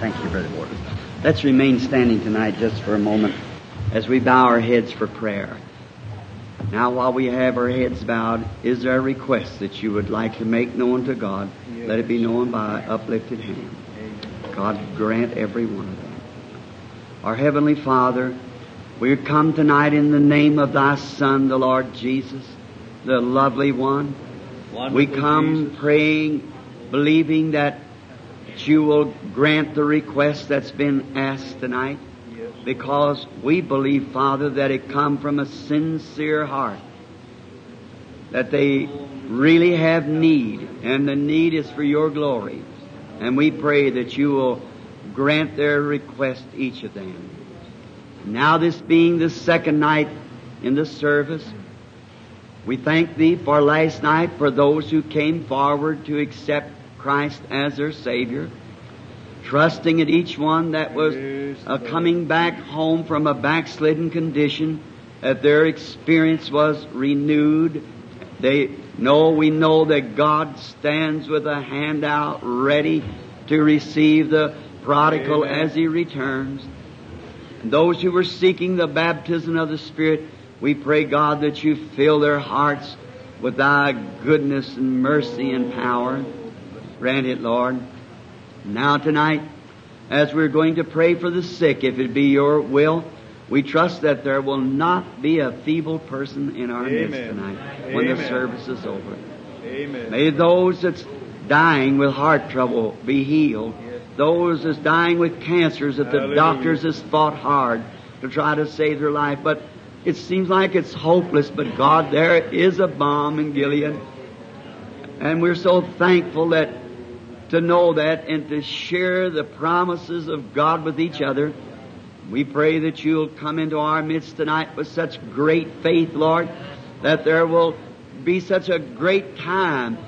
Thank you, Brother Ward. Let's remain standing tonight just for a moment as we bow our heads for prayer. Now, while we have our heads bowed, is there a request that you would like to make known to God? Let it be known by uplifted hand. God grant every one of them. Our Heavenly Father, we come tonight in the name of Thy Son, the Lord Jesus, the lovely one. we come praying, believing that you will grant the request that's been asked tonight because we believe, Father, that it come from a sincere heart. That they really have need, and the need is for your glory. And we pray that you will grant their request, each of them. Now this being the second night in the service, we thank Thee for last night for those who came forward to accept Christ as their Savior trusting in each one that was uh, coming back home from a backslidden condition, that their experience was renewed. They know, we know that God stands with a hand out ready to receive the prodigal Amen. as he returns. And those who were seeking the baptism of the Spirit, we pray, God, that you fill their hearts with thy goodness and mercy and power. Grant it, Lord. Now tonight, as we're going to pray for the sick, if it be your will, we trust that there will not be a feeble person in our midst Amen. tonight when the service is over. Amen. May those that's dying with heart trouble be healed. Those that's dying with cancers that the Hallelujah. doctors has fought hard to try to save their life. But it seems like it's hopeless. But God, there is a balm in Gilead. And we're so thankful that to know that and to share the promises of God with each other. We pray that you'll come into our midst tonight with such great faith, Lord, that there will be such a great time.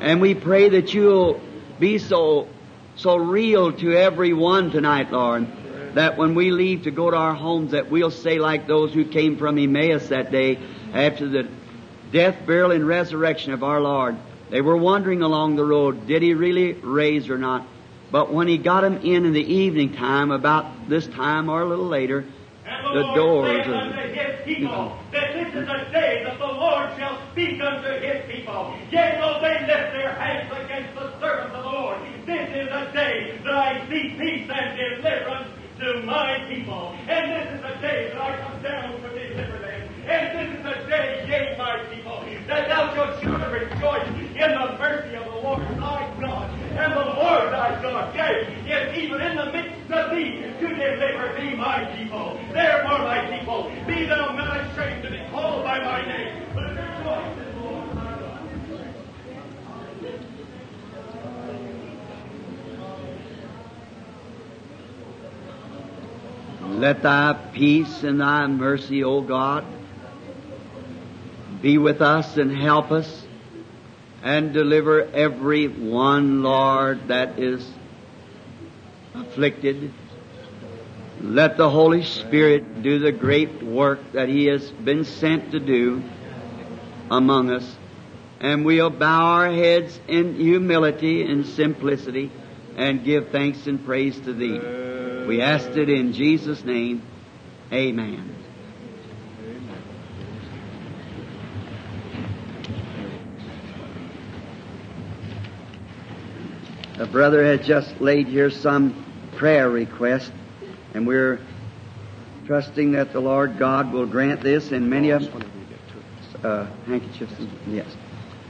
And we pray that you'll be so, so real to everyone tonight, Lord, that when we leave to go to our homes, that we'll say like those who came from Emmaus that day after the death, burial, and resurrection of our Lord. They were wandering along the road. Did he really raise or not? But when he got them in in the evening time, about this time or a little later, And the Lord doors of unto his people that this is a day that the Lord shall speak unto his people. Yea, though they lift their hands against the servants of the Lord, this is a day that I see peace and deliverance to my people. And this is a day that I come down to deliver them. And this is a day, yea, my people, that thou shalt surely rejoice in the mercy of the Lord thy God. And the Lord thy God, yea, is even in the midst of thee to deliver thee, my people. Therefore, my people, be thou not ashamed to be called by my name, but rejoice the. Let thy peace and thy mercy, O God, be with us and help us and deliver every one, Lord, that is afflicted. Let the Holy Spirit do the great work that He has been sent to do among us. And we'll bow our heads in humility and simplicity and give thanks and praise to Thee. We ask it in Jesus' name. Amen. A brother has just laid here some prayer request, and we're trusting that the Lord God will grant this and many of uh, handkerchiefs. and- Yes.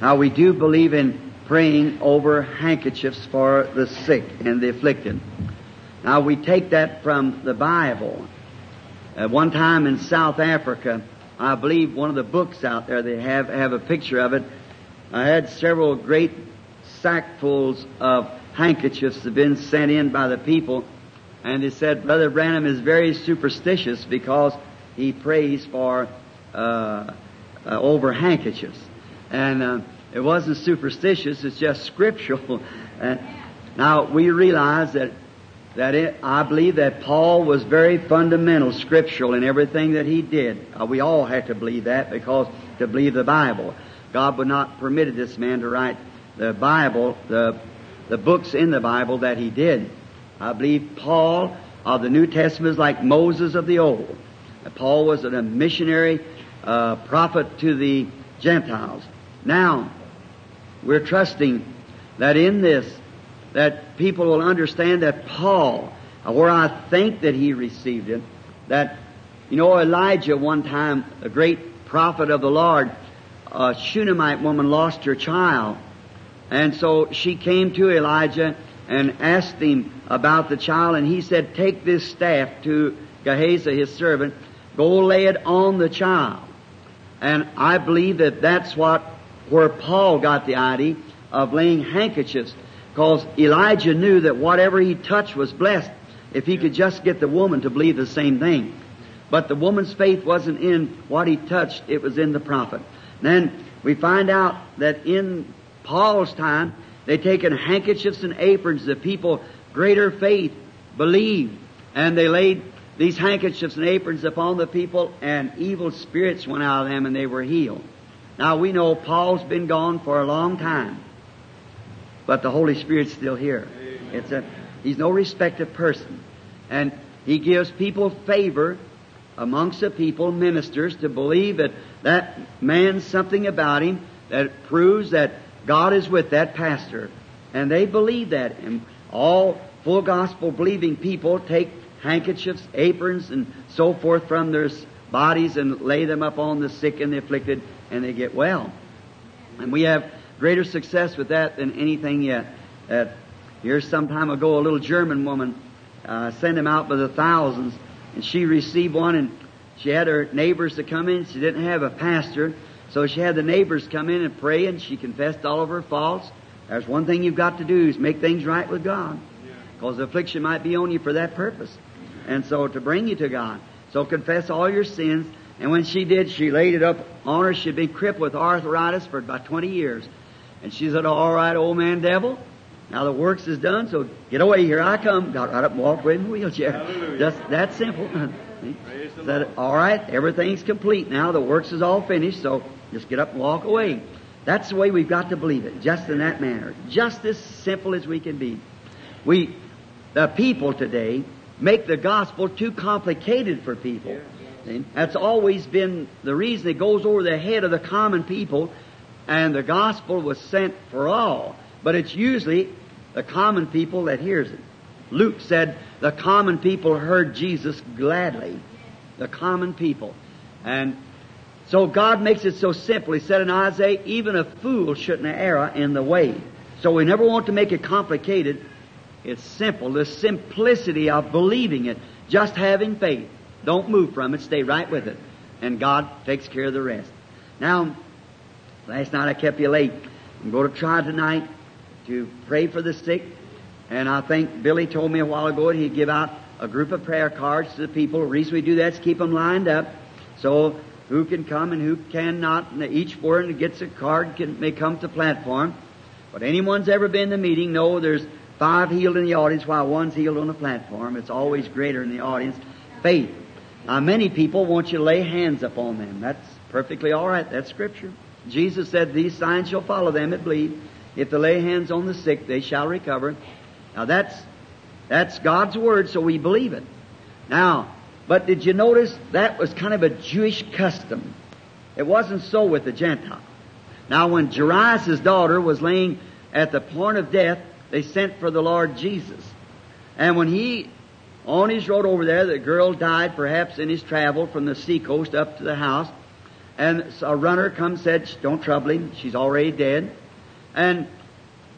Now we do believe in praying over handkerchiefs for the sick and the afflicted. Now we take that from the Bible. At one time in South Africa, I believe one of the books out there they have have a picture of it. I had several great sackfuls of handkerchiefs have been sent in by the people, and they said Brother Branham is very superstitious because he prays for uh, uh, over handkerchiefs, and uh, it wasn't superstitious; it's just scriptural. and now we realize that that it, I believe that Paul was very fundamental, scriptural in everything that he did. Uh, we all have to believe that because to believe the Bible, God would not permitted this man to write the Bible, the the books in the Bible that he did. I believe Paul of the New Testament is like Moses of the Old. Paul was a missionary uh, prophet to the Gentiles. Now, we're trusting that in this, that people will understand that Paul, uh, where I think that he received it, that, you know, Elijah one time, a great prophet of the Lord, a Shunammite woman lost her child. And so she came to Elijah and asked him about the child, and he said, Take this staff to Gehazi, his servant, go lay it on the child. And I believe that that's what, where Paul got the idea of laying handkerchiefs, because Elijah knew that whatever he touched was blessed if he could just get the woman to believe the same thing. But the woman's faith wasn't in what he touched, it was in the prophet. Then we find out that in Paul's time, they taken handkerchiefs and aprons. The people, greater faith, believed. And they laid these handkerchiefs and aprons upon the people, and evil spirits went out of them, and they were healed. Now we know Paul's been gone for a long time, but the Holy Spirit's still here. It's a, he's no respected person. And he gives people favor amongst the people, ministers, to believe that that man's something about him that proves that God is with that pastor. And they believe that. And all full gospel believing people take handkerchiefs, aprons, and so forth from their bodies and lay them up on the sick and the afflicted, and they get well. And we have greater success with that than anything yet. That here's some time ago, a little German woman uh, sent him out by the thousands, and she received one, and she had her neighbors to come in. She didn't have a pastor, so she had the neighbors come in and pray, and she confessed all of her faults. There's one thing you've got to do is make things right with God. Because the affliction might be on you for that purpose. And so to bring you to God. So confess all your sins. And when she did, she laid it up on her. She'd been crippled with arthritis for about 20 years. And she said, all right, old man devil. Now the works is done, so get away, here I come. Got right up and walked away in the wheelchair. Hallelujah. Just that simple. Said, all right, everything's complete now. The works is all finished, so just get up and walk away. That's the way we've got to believe it, just in that manner. Just as simple as we can be. We, the people today, make the gospel too complicated for people. See? That's always been the reason it goes over the head of the common people, and the gospel was sent for all. But it's usually the common people that hears it. Luke said the common people heard Jesus gladly. The common people. And so God makes it so simple. He said in Isaiah, even a fool shouldn't err in the way. So we never want to make it complicated. It's simple. The simplicity of believing it. Just having faith. Don't move from it. Stay right with it. And God takes care of the rest. Now, last night I kept you late. I'm going to try tonight to pray for the sick. And I think Billy told me a while ago he'd give out a group of prayer cards to the people. The reason we do that is keep them lined up. So who can come and who cannot. And each one that gets a card can, may come to the platform. But anyone's ever been in the meeting know there's five healed in the audience while one's healed on the platform. It's always greater in the audience. Faith. Now many people want you to lay hands upon them. That's perfectly all right. That's scripture. Jesus said, These signs shall follow them that believe. If they lay hands on the sick, they shall recover. Now that's that's God's word, so we believe it. Now, but did you notice that was kind of a Jewish custom? It wasn't so with the Gentile. Now, when Jairus' daughter was laying at the point of death, they sent for the Lord Jesus. And when he, on his road over there, the girl died perhaps in his travel from the seacoast up to the house. And a runner come said, don't trouble him, she's already dead. And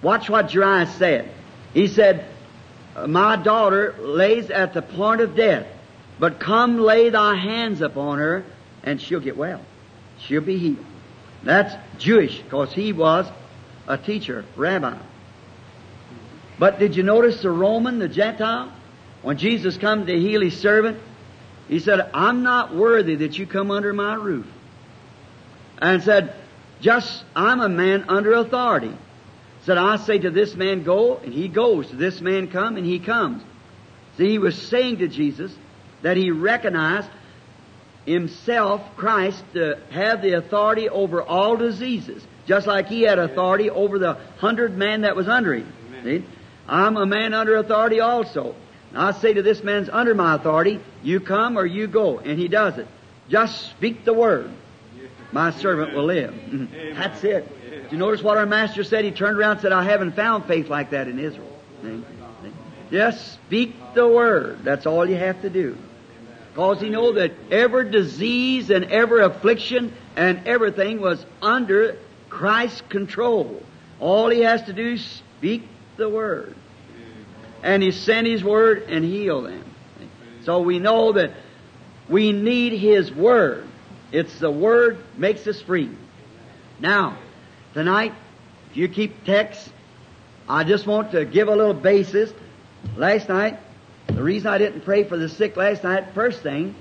watch what Jairus said. He said, my daughter lays at the point of death, but come lay thy hands upon her and she'll get well. She'll be healed. That's Jewish because he was a teacher, rabbi. But did you notice the Roman, the Gentile? When Jesus come to heal his servant, he said, I'm not worthy that you come under my roof. And said, just, I'm a man under authority. Said, I say to this man go, and he goes. To this man come, and he comes. See, he was saying to Jesus that he recognized himself, Christ, to have the authority over all diseases, just like he had authority over the hundred man that was under him. See? I'm a man under authority also. And I say to this man's under my authority, you come or you go. And he does it. Just speak the word. My servant will live. Mm-hmm. That's it. Do you notice what our master said? He turned around and said, I haven't found faith like that in Israel. Just speak the word. That's all you have to do. Because he know that every disease and every affliction and everything was under Christ's control. All he has to do is speak the word. And he sent his word and healed them. So we know that we need his word. It's the word makes us free. Now, tonight, if you keep text, I just want to give a little basis. Last night, the reason I didn't pray for the sick last night, first thing,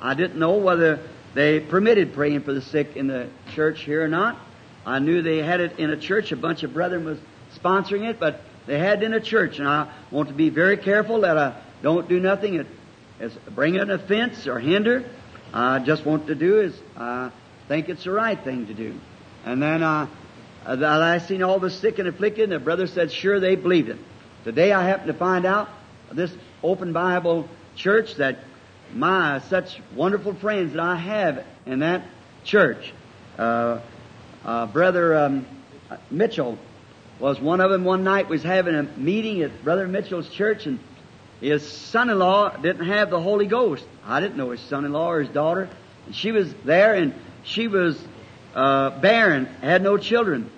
I didn't know whether they permitted praying for the sick in the church here or not. I knew they had it in a church. A bunch of brethren was sponsoring it, but they had it in a church, and I want to be very careful that I don't do nothing as bring an offense or hinder. I just want to do is I think it's the right thing to do. And then uh, I seen all the sick and afflicted, and the brother said, sure, they believed it. Today I happened to find out this open Bible church that my such wonderful friends that I have in that church. Uh, uh, Brother um, Mitchell was one of them. One night was having a meeting at Brother Mitchell's church, and his son-in-law didn't have the Holy Ghost. I didn't know his son-in-law or his daughter. And she was there, and she was uh, barren, had no children.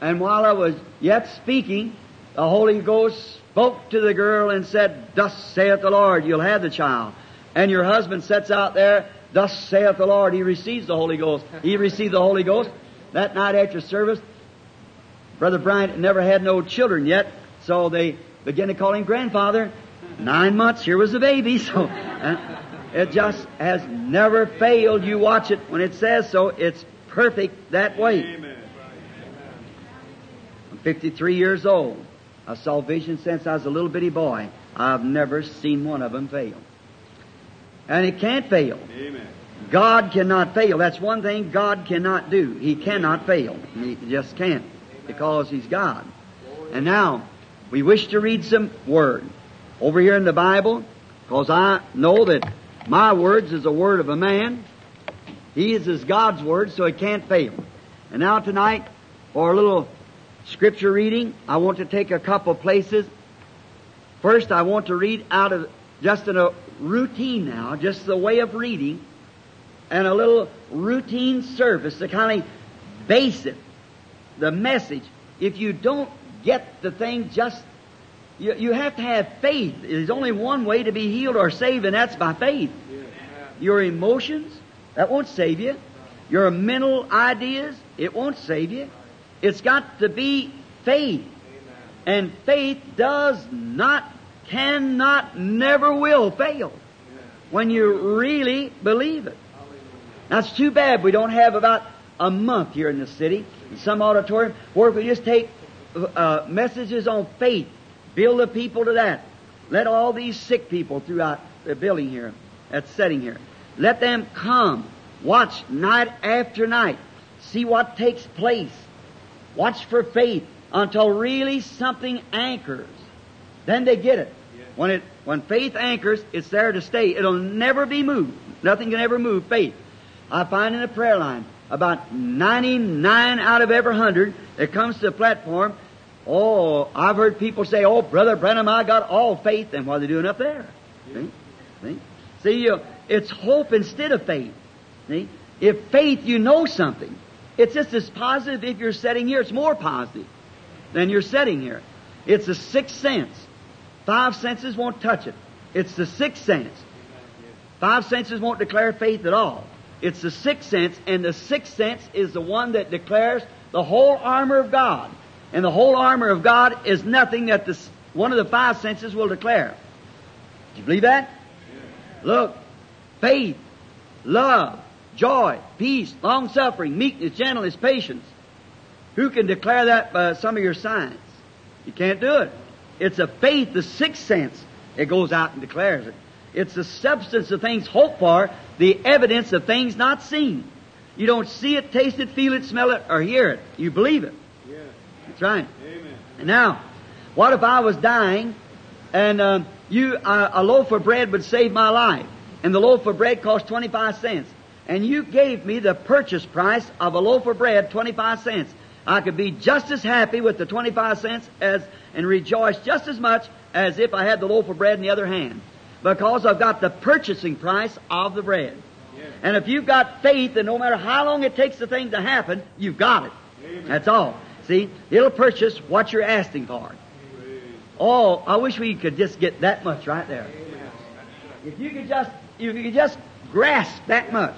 And while I was yet speaking, the Holy Ghost spoke to the girl and said, Thus saith the Lord, you'll have the child. And your husband sits out there, Thus saith the Lord, he receives the Holy Ghost. He received the Holy Ghost. That night after service, Brother Bryant never had no children yet, so they began to call him grandfather. Nine months, here was the baby, so uh, it just has never failed. You watch it when it says so, it's perfect that way. I'm 53 years old. I salvation since I was a little bitty boy. I've never seen one of them fail. And it can't fail. Amen. God cannot fail. That's one thing God cannot do. He cannot fail. He just can't because He's God. And now, we wish to read some word over here in the Bible because I know that my words is the word of a man. He is God's word, so it can't fail. And now tonight, for a little scripture reading, I want to take a couple places. First, I want to read out of just in a routine now, just the way of reading, and a little routine service to kind of base it, the message. If you don't get the thing just, you, you have to have faith. There's only one way to be healed or saved, and that's by faith. Your emotions, that won't save you. Your mental ideas, it won't save you. It's got to be faith. And faith does not, cannot, never will fail when you really believe it. That's too bad we don't have about a month here in the city, in some auditorium, where if we just take uh, messages on faith, build the people to that. Let all these sick people throughout the building here, that's setting here, let them come, watch night after night, see what takes place, watch for faith until really something anchors. Then they get it. When it when faith anchors, it's there to stay. It'll never be moved. Nothing can ever move faith. I find in the prayer line about 99 out of every 100 that comes to the platform, oh, I've heard people say, oh, Brother Branham, I got all faith. And what are they doing up there? See? See? See, you, it's hope instead of faith. See? If faith, you know something. It's just as positive if you're sitting here. It's more positive than you're sitting here. It's the sixth sense. Five senses won't touch it. It's the sixth sense. Five senses won't declare faith at all. It's the sixth sense, and the sixth sense is the one that declares the whole armor of God. And the whole armor of God is nothing that the, one of the five senses will declare. Do you believe that? Look, faith, love, joy, peace, long suffering, meekness, gentleness, patience. Who can declare that by some of your signs? You can't do it. It's a faith, the sixth sense. It goes out and declares it. It's the substance of things hoped for, the evidence of things not seen. You don't see it, taste it, feel it, smell it, or hear it. You believe it. Yeah. That's right. Amen. And now, What if I was dying and uh, you uh, a loaf of bread would save my life, and the loaf of bread cost 25 cents, and you gave me the purchase price of a loaf of bread, 25 cents. I could be just as happy with the 25 cents as, and rejoice just as much as if I had the loaf of bread in the other hand. Because I've got the purchasing price of the bread. And if you've got faith, and no matter how long it takes the thing to happen, you've got it. That's all. See, it'll purchase what you're asking for. Oh, I wish we could just get that much right there. If you could just, if you could just grasp that much.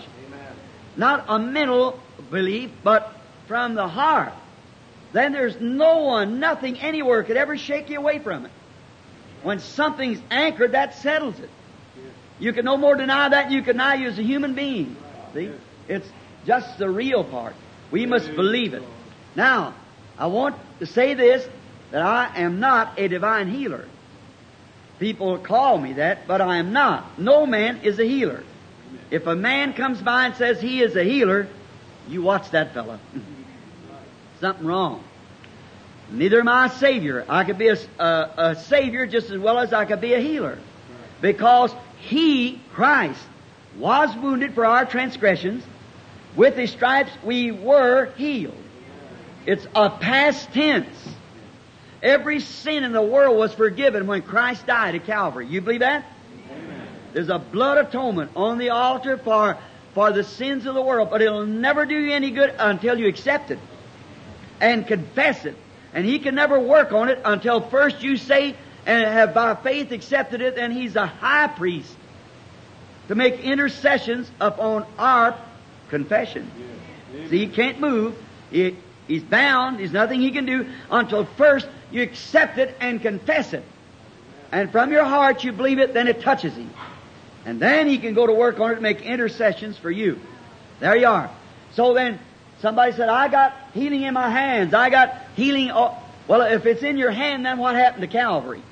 Not a mental belief, but from the heart. Then there's no one, nothing anywhere could ever shake you away from it. When something's anchored, that settles it. You can no more deny that than you can deny you as a human being. See? It's just the real part. We must believe it. Now, I want to say this, that I am not a divine healer. People call me that, but I am not. No man is a healer. If a man comes by and says he is a healer, you watch that fellow. Something wrong. Neither am I a savior. I could be a, a, a savior just as well as I could be a healer. Because he, Christ, was wounded for our transgressions. With his stripes we were healed. It's a past tense. Every sin in the world was forgiven when Christ died at Calvary. You believe that? There's a blood atonement on the altar for, for the sins of the world, but it'll never do you any good until you accept it and confess it. And He can never work on it until first you say and have by faith accepted it, and He's a high priest to make intercessions upon our confession. Yeah. See, He can't move. He, he's bound. There's nothing He can do until first you accept it and confess it. And from your heart you believe it, then it touches Him. And then He can go to work on it and make intercessions for you. There you are. So then, somebody said, I got healing in my hands. I got healing. Well, if it's in your hand, then what happened to Calvary?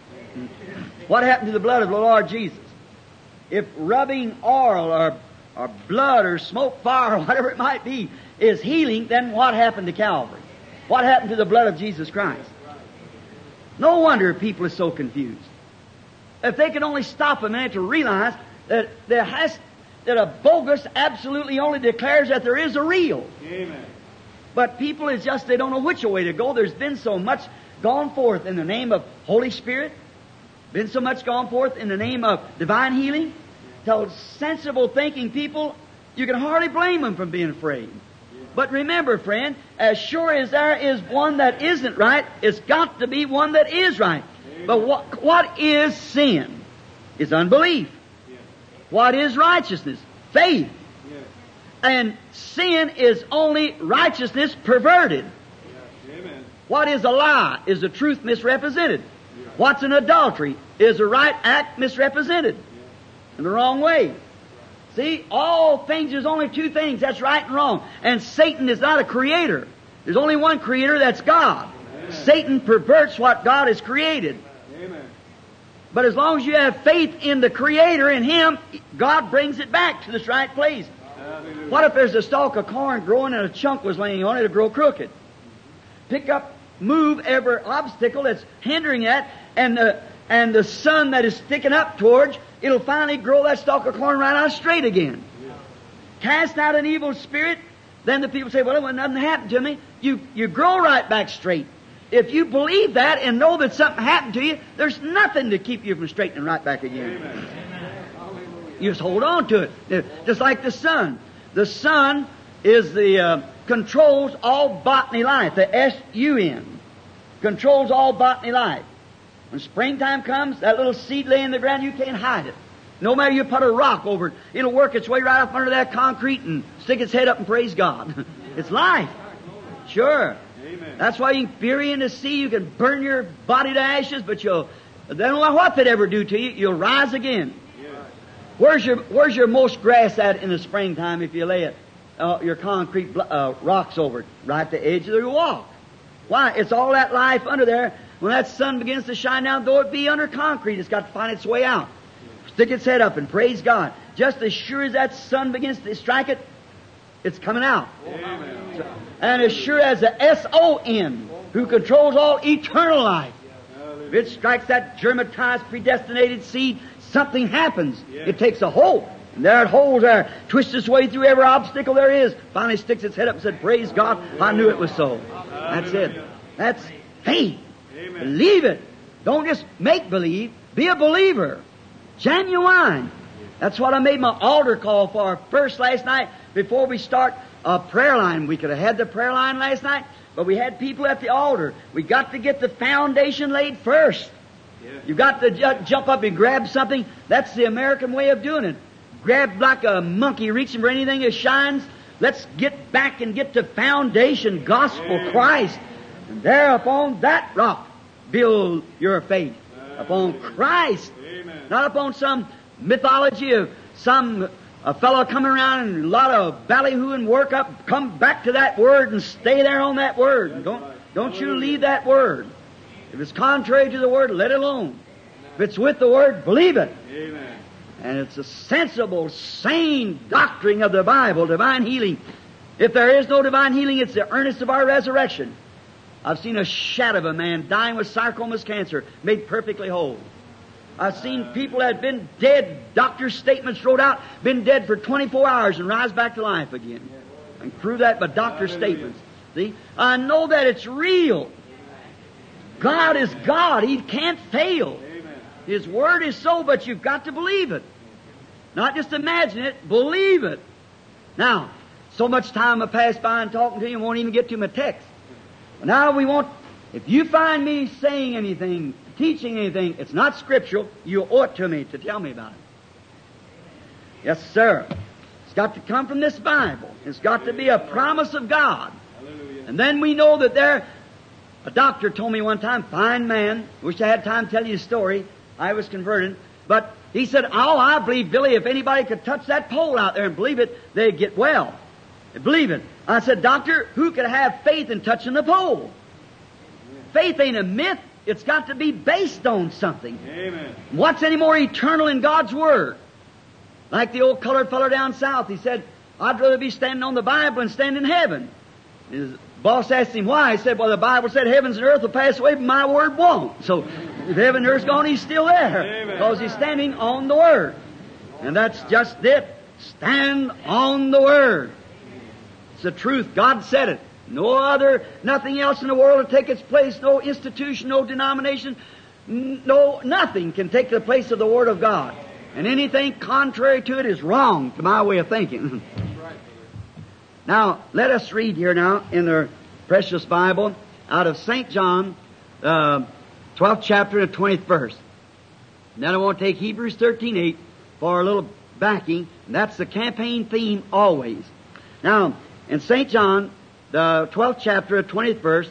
What happened to the blood of the Lord Jesus? If rubbing oil or, or blood or smoke fire or whatever it might be is healing, then what happened to Calvary? What happened to the blood of Jesus Christ? No wonder people are so confused. If they could only stop a minute to realize that there has that a bogus absolutely only declares that there is a real. Amen. But people is just they don't know which way to go. There's been so much gone forth in the name of Holy Spirit, been so much gone forth in the name of divine healing. Tell sensible thinking people, you can hardly blame them from being afraid. But remember, friend, as sure as there is one that isn't right, it's got to be one that is right. But what, what is sin? It's unbelief. What is righteousness? Faith. And sin is only righteousness perverted. What is a lie? Is the truth misrepresented? What's an adultery? Is the right act misrepresented? In the wrong way. See, all things, there's only two things, that's right and wrong. And Satan is not a creator. There's only one creator, that's God. Amen. Satan perverts what God has created. But as long as you have faith in the Creator, in Him, God brings it back to this right place. Hallelujah. What if there's a stalk of corn growing and a chunk was laying on it, it'll grow crooked. Pick up, move every obstacle that's hindering that, and the, and the sun that is sticking up towards, it'll finally grow that stalk of corn right out straight again. Yeah. Cast out an evil spirit, then the people say, well, it wasn't nothing happened to me. You, you grow right back straight. If you believe that and know that something happened to you, there's nothing to keep you from straightening right back again. Amen. You just hold on to it. Just like the sun. The sun is the, uh, controls all botany life. The S-U-N. Controls all botany life. When springtime comes, that little seed lay in the ground, you can't hide it. No matter you put a rock over it, it'll work its way right up under that concrete and stick its head up and praise God. it's life. Sure. That's why you can bury in the sea, you can burn your body to ashes, but you'll, then what it ever do to you, you'll rise again. Where's your, where's your most grass at in the springtime if you lay it, uh, your concrete uh, rocks over it? Right at the edge of your walk. Why? It's all that life under there. When that sun begins to shine down, though it be under concrete, it's got to find its way out. Stick its head up and praise God. Just as sure as that sun begins to strike it, it's coming out. Amen. And as sure as the S-O-N, who controls all eternal life, If it strikes that germatized, predestinated seed, something happens. It takes a hold. And there it holds there, twists its way through every obstacle there is. Finally sticks its head up and said, Praise God, I knew it was so. That's it. That's faith. Believe it. Don't just make believe. Be a believer. Genuine. That's what I made my altar call for first last night before we start a prayer line. We could have had the prayer line last night, but we had people at the altar. We got to get the foundation laid first. You got to ju- jump up and grab something. That's the American way of doing it. Grab like a monkey reaching for anything that shines. Let's get back and get to foundation, gospel, Christ. And there upon that rock, build your faith. Upon Christ. Not upon some mythology of some a fellow coming around and a lot of ballyhooing work up. Come back to that word and stay there on that word. Don't, don't you leave that word. If it's contrary to the word, let it alone. If it's with the word, believe it. Amen. And it's a sensible, sane doctrine of the Bible, divine healing. If there is no divine healing, it's the earnest of our resurrection. I've seen a shadow of a man dying with sarcomas cancer, made perfectly whole. I've seen people that had been dead, doctor's statements wrote out, been dead for 24 hours and rise back to life again. And prove that by doctor's statements. See? I know that it's real. God is God. He can't fail. His word is so, but you've got to believe it. Not just imagine it, believe it. Now, so much time I passed by and talking to you, I won't even get to my text. Now we want, if you find me saying anything, teaching anything, it's not scriptural, you owe it to me to tell me about it. Yes, sir. It's got to come from this Bible. It's got to be a promise of God. And then we know that there, a doctor told me one time, fine man, wish I had time to tell you the story. I was converted. But he said, Oh, I believe, Billy, if anybody could touch that pole out there and believe it, they'd get well. Believe it. I said, Doctor, who could have faith in touching the pole? Faith ain't a myth. It's got to be based on something. Amen. What's any more eternal in God's Word? Like the old colored fellow down south, he said, I'd rather be standing on the Bible than stand in heaven. His boss asked him why. He said, Well, the Bible said heavens and earth will pass away, but my word won't. So if heaven and earth's gone, he's still there. Because he's standing on the Word. And that's just it. Stand on the Word. It's the truth. God said it. No other, nothing else in the world will take its place. No institution, no denomination, no, nothing can take the place of the Word of God. And anything contrary to it is wrong to my way of thinking. now, let us read here now in the precious Bible out of St. John, uh, 12th chapter and 20th verse. And then I want to take Hebrews 13:8 for a little backing. And that's the campaign theme always. Now, in St. John, the 12th chapter, 20th verse,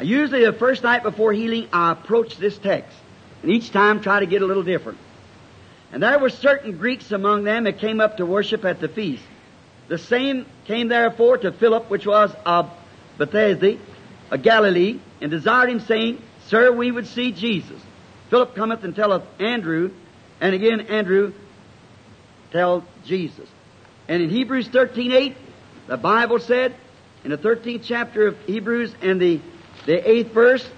usually the first night before healing, I approach this text. And each time try to get a little different. And there were certain Greeks among them that came up to worship at the feast. The same came therefore to Philip, which was of Bethsaida, of Galilee, and desired him, saying, Sir, we would see Jesus. Philip cometh and telleth Andrew, and again Andrew tell Jesus. And in Hebrews 13:8, the Bible said, in the 13th chapter of Hebrews and the, the 8th verse,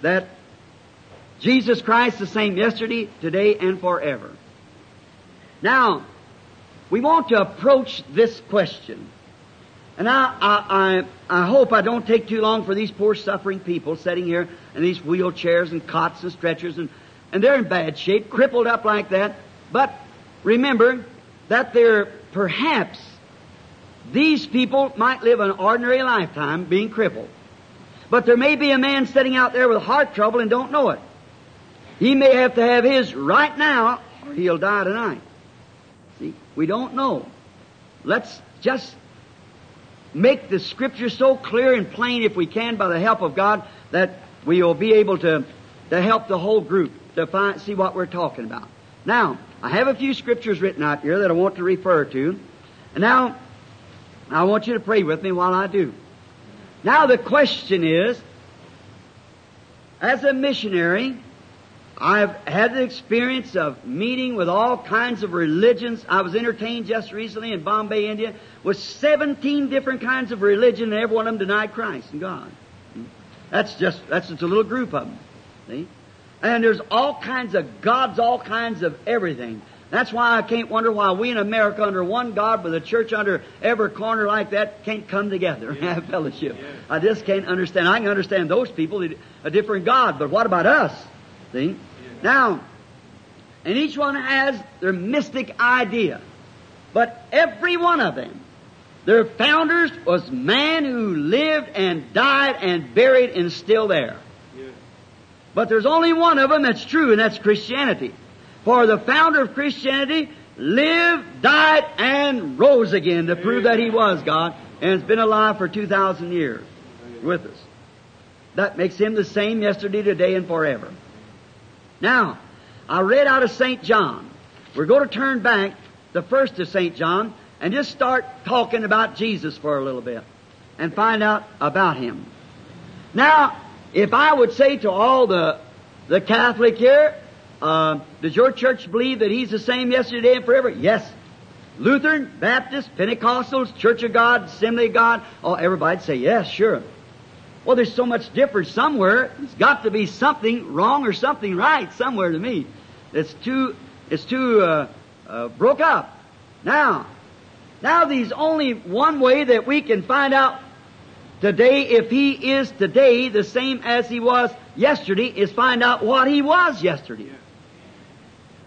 that Jesus Christ the same yesterday, today, and forever. Now, we want to approach this question. And I, I, I, I hope I don't take too long for these poor suffering people sitting here in these wheelchairs and cots and stretchers and, and they're in bad shape, crippled up like that. But remember that they're perhaps these people might live an ordinary lifetime being crippled. But there may be a man sitting out there with heart trouble and don't know it. He may have to have his right now or he'll die tonight. See, we don't know. Let's just make the scripture so clear and plain if we can by the help of God that we will be able to, to help the whole group to find, see what we're talking about. Now, I have a few scriptures written out here that I want to refer to. And now, I want you to pray with me while I do. Now the question is, as a missionary, I've had the experience of meeting with all kinds of religions. I was entertained just recently in Bombay, India, with 17 different kinds of religion, and every one of them denied Christ and God. That's just, that's just a little group of them. See? And there's all kinds of gods, all kinds of everything. That's why I can't wonder why we in America under one God with a church under every corner like that can't come together and have fellowship. I just can't understand. I can understand those people, a different God, but what about us? See? Now, and each one has their mystic idea. But every one of them, their founders was man who lived and died and buried and still there. But there's only one of them that's true, and that's Christianity. For the founder of Christianity lived, died, and rose again to prove that he was God, and has been alive for 2,000 years with us. That makes him the same yesterday, today, and forever. Now, I read out of St. John. We're going to turn back the first of St. John and just start talking about Jesus for a little bit and find out about him. Now, if I would say to all the, the Catholic here, uh, does your church believe that he's the same yesterday and forever? Yes. Lutheran, Baptist, Pentecostals, Church of God, Assembly of God, oh, everybody'd say yes, sure. Well, there's so much difference somewhere. There's got to be something wrong or something right somewhere to me. It's too, it's too uh, uh, broke up. Now, now there's only one way that we can find out today if he is today the same as he was yesterday is find out what he was yesterday.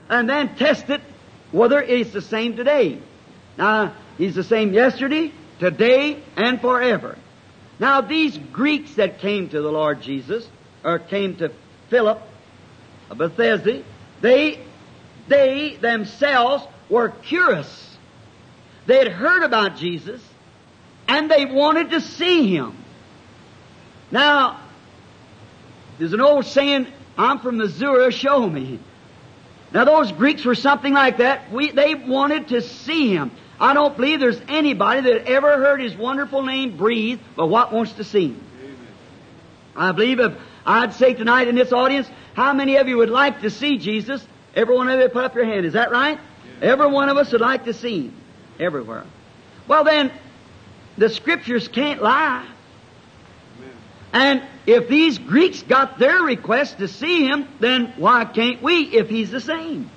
And then test it whether it's the same today. Now, he's the same yesterday, today, and forever. Now, these Greeks that came to the Lord Jesus, or came to Philip uh, of Bethsaida, they, they themselves were curious. They had heard about Jesus, and they wanted to see Him. Now, there's an old saying, I'm from Missouri, show me. Now those Greeks were something like that. We, they wanted to see Him. I don't believe there's anybody that ever heard His wonderful name breathe, but what wants to see Him. I believe if I'd say tonight in this audience, how many of you would like to see Jesus? Every one of you put up your hand. Is that right? Every one of us would like to see Him. Everywhere. Well then, the Scriptures can't lie. And if these Greeks got their request to see Him, then why can't we if He's the same?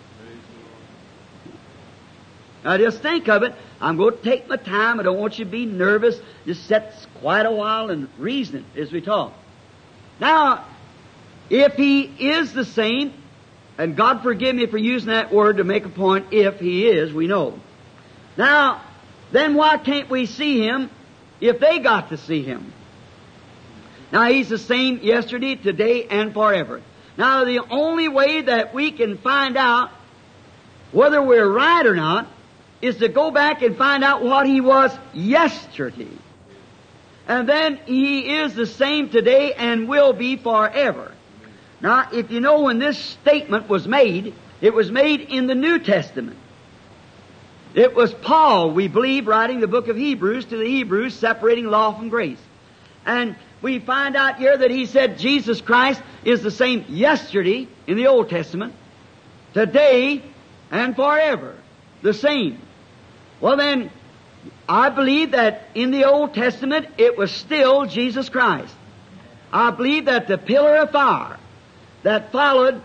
Now just think of it. I'm going to take my time. I don't want you to be nervous. Just sit quite a while and reason as we talk. Now, if He is the same, and God forgive me for using that word to make a point, if He is, we know. Now, then why can't we see Him if they got to see Him? Now He's the same yesterday, today, and forever. Now the only way that we can find out whether we're right or not is to go back and find out what He was yesterday. And then He is the same today and will be forever. Now, if you know when this statement was made, it was made in the New Testament. It was Paul, we believe, writing the book of Hebrews to the Hebrews, separating law from grace. And we find out here that he said Jesus Christ is the same yesterday in the Old Testament, today, and forever. The same. Well then, I believe that in the Old Testament it was still Jesus Christ. I believe that the pillar of fire that followed,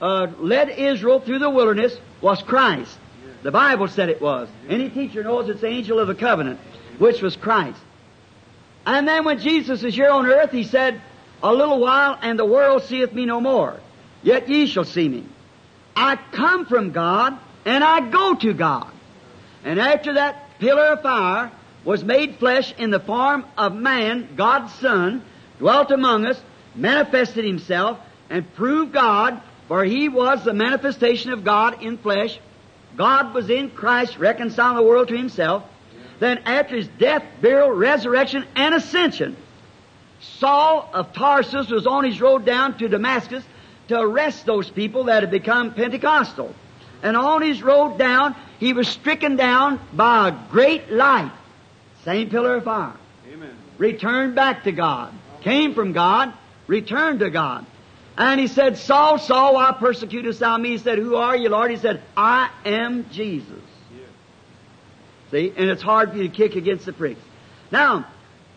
uh, led Israel through the wilderness was Christ. The Bible said it was. Any teacher knows it's the angel of the covenant, which was Christ. And then when Jesus is here on earth, he said, A little while and the world seeth me no more. Yet ye shall see me. I come from God and I go to God. And after that pillar of fire was made flesh in the form of man, God's Son, dwelt among us, manifested himself, and proved God, for he was the manifestation of God in flesh. God was in Christ reconciling the world to himself. Then after his death, burial, resurrection, and ascension, Saul of Tarsus was on his road down to Damascus to arrest those people that had become Pentecostal. And on his road down, he was stricken down by a great light. Same pillar of fire. Amen. Returned back to God. Came from God, returned to God. And he said, Saul, Saul, why persecutest thou me? He said, Who are you, Lord? He said, I am Jesus. See? And it's hard for you to kick against the pricks. Now,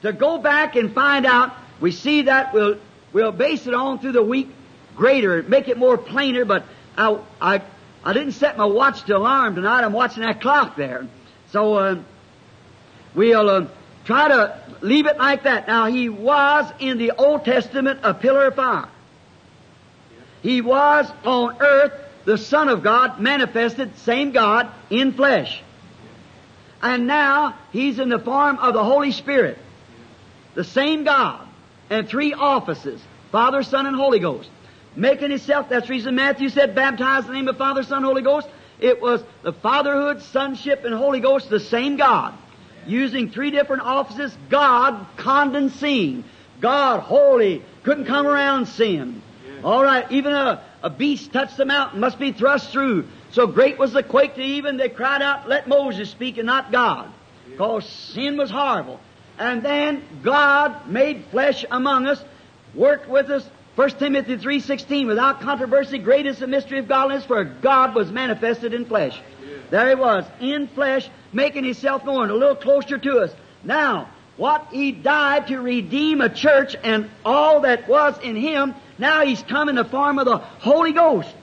to go back and find out, we see that we'll, we'll base it on through the week greater, make it more plainer, but I, I, I didn't set my watch to alarm tonight. I'm watching that clock there. So, uh, we'll uh, try to leave it like that. Now, he was in the Old Testament a pillar of fire. He was on earth the Son of God, manifested, same God, in flesh. And now, He's in the form of the Holy Spirit. The same God. And three offices. Father, Son, and Holy Ghost. Making Himself, that's the reason Matthew said, baptize in the name of Father, Son, Holy Ghost. It was the fatherhood, sonship, and Holy Ghost, the same God. Using three different offices, God condensing. God holy, couldn't come around sin. All right, even a, a beast touched the mountain, must be thrust through. So great was the quake that even they cried out, let Moses speak and not God. Because sin was horrible. And then God made flesh among us, worked with us. 1 Timothy 3.16, without controversy, great is the mystery of godliness, for God was manifested in flesh. There he was, in flesh, making himself known, a little closer to us. Now, what he died to redeem a church and all that was in him, now he's come in the form of the Holy Ghost.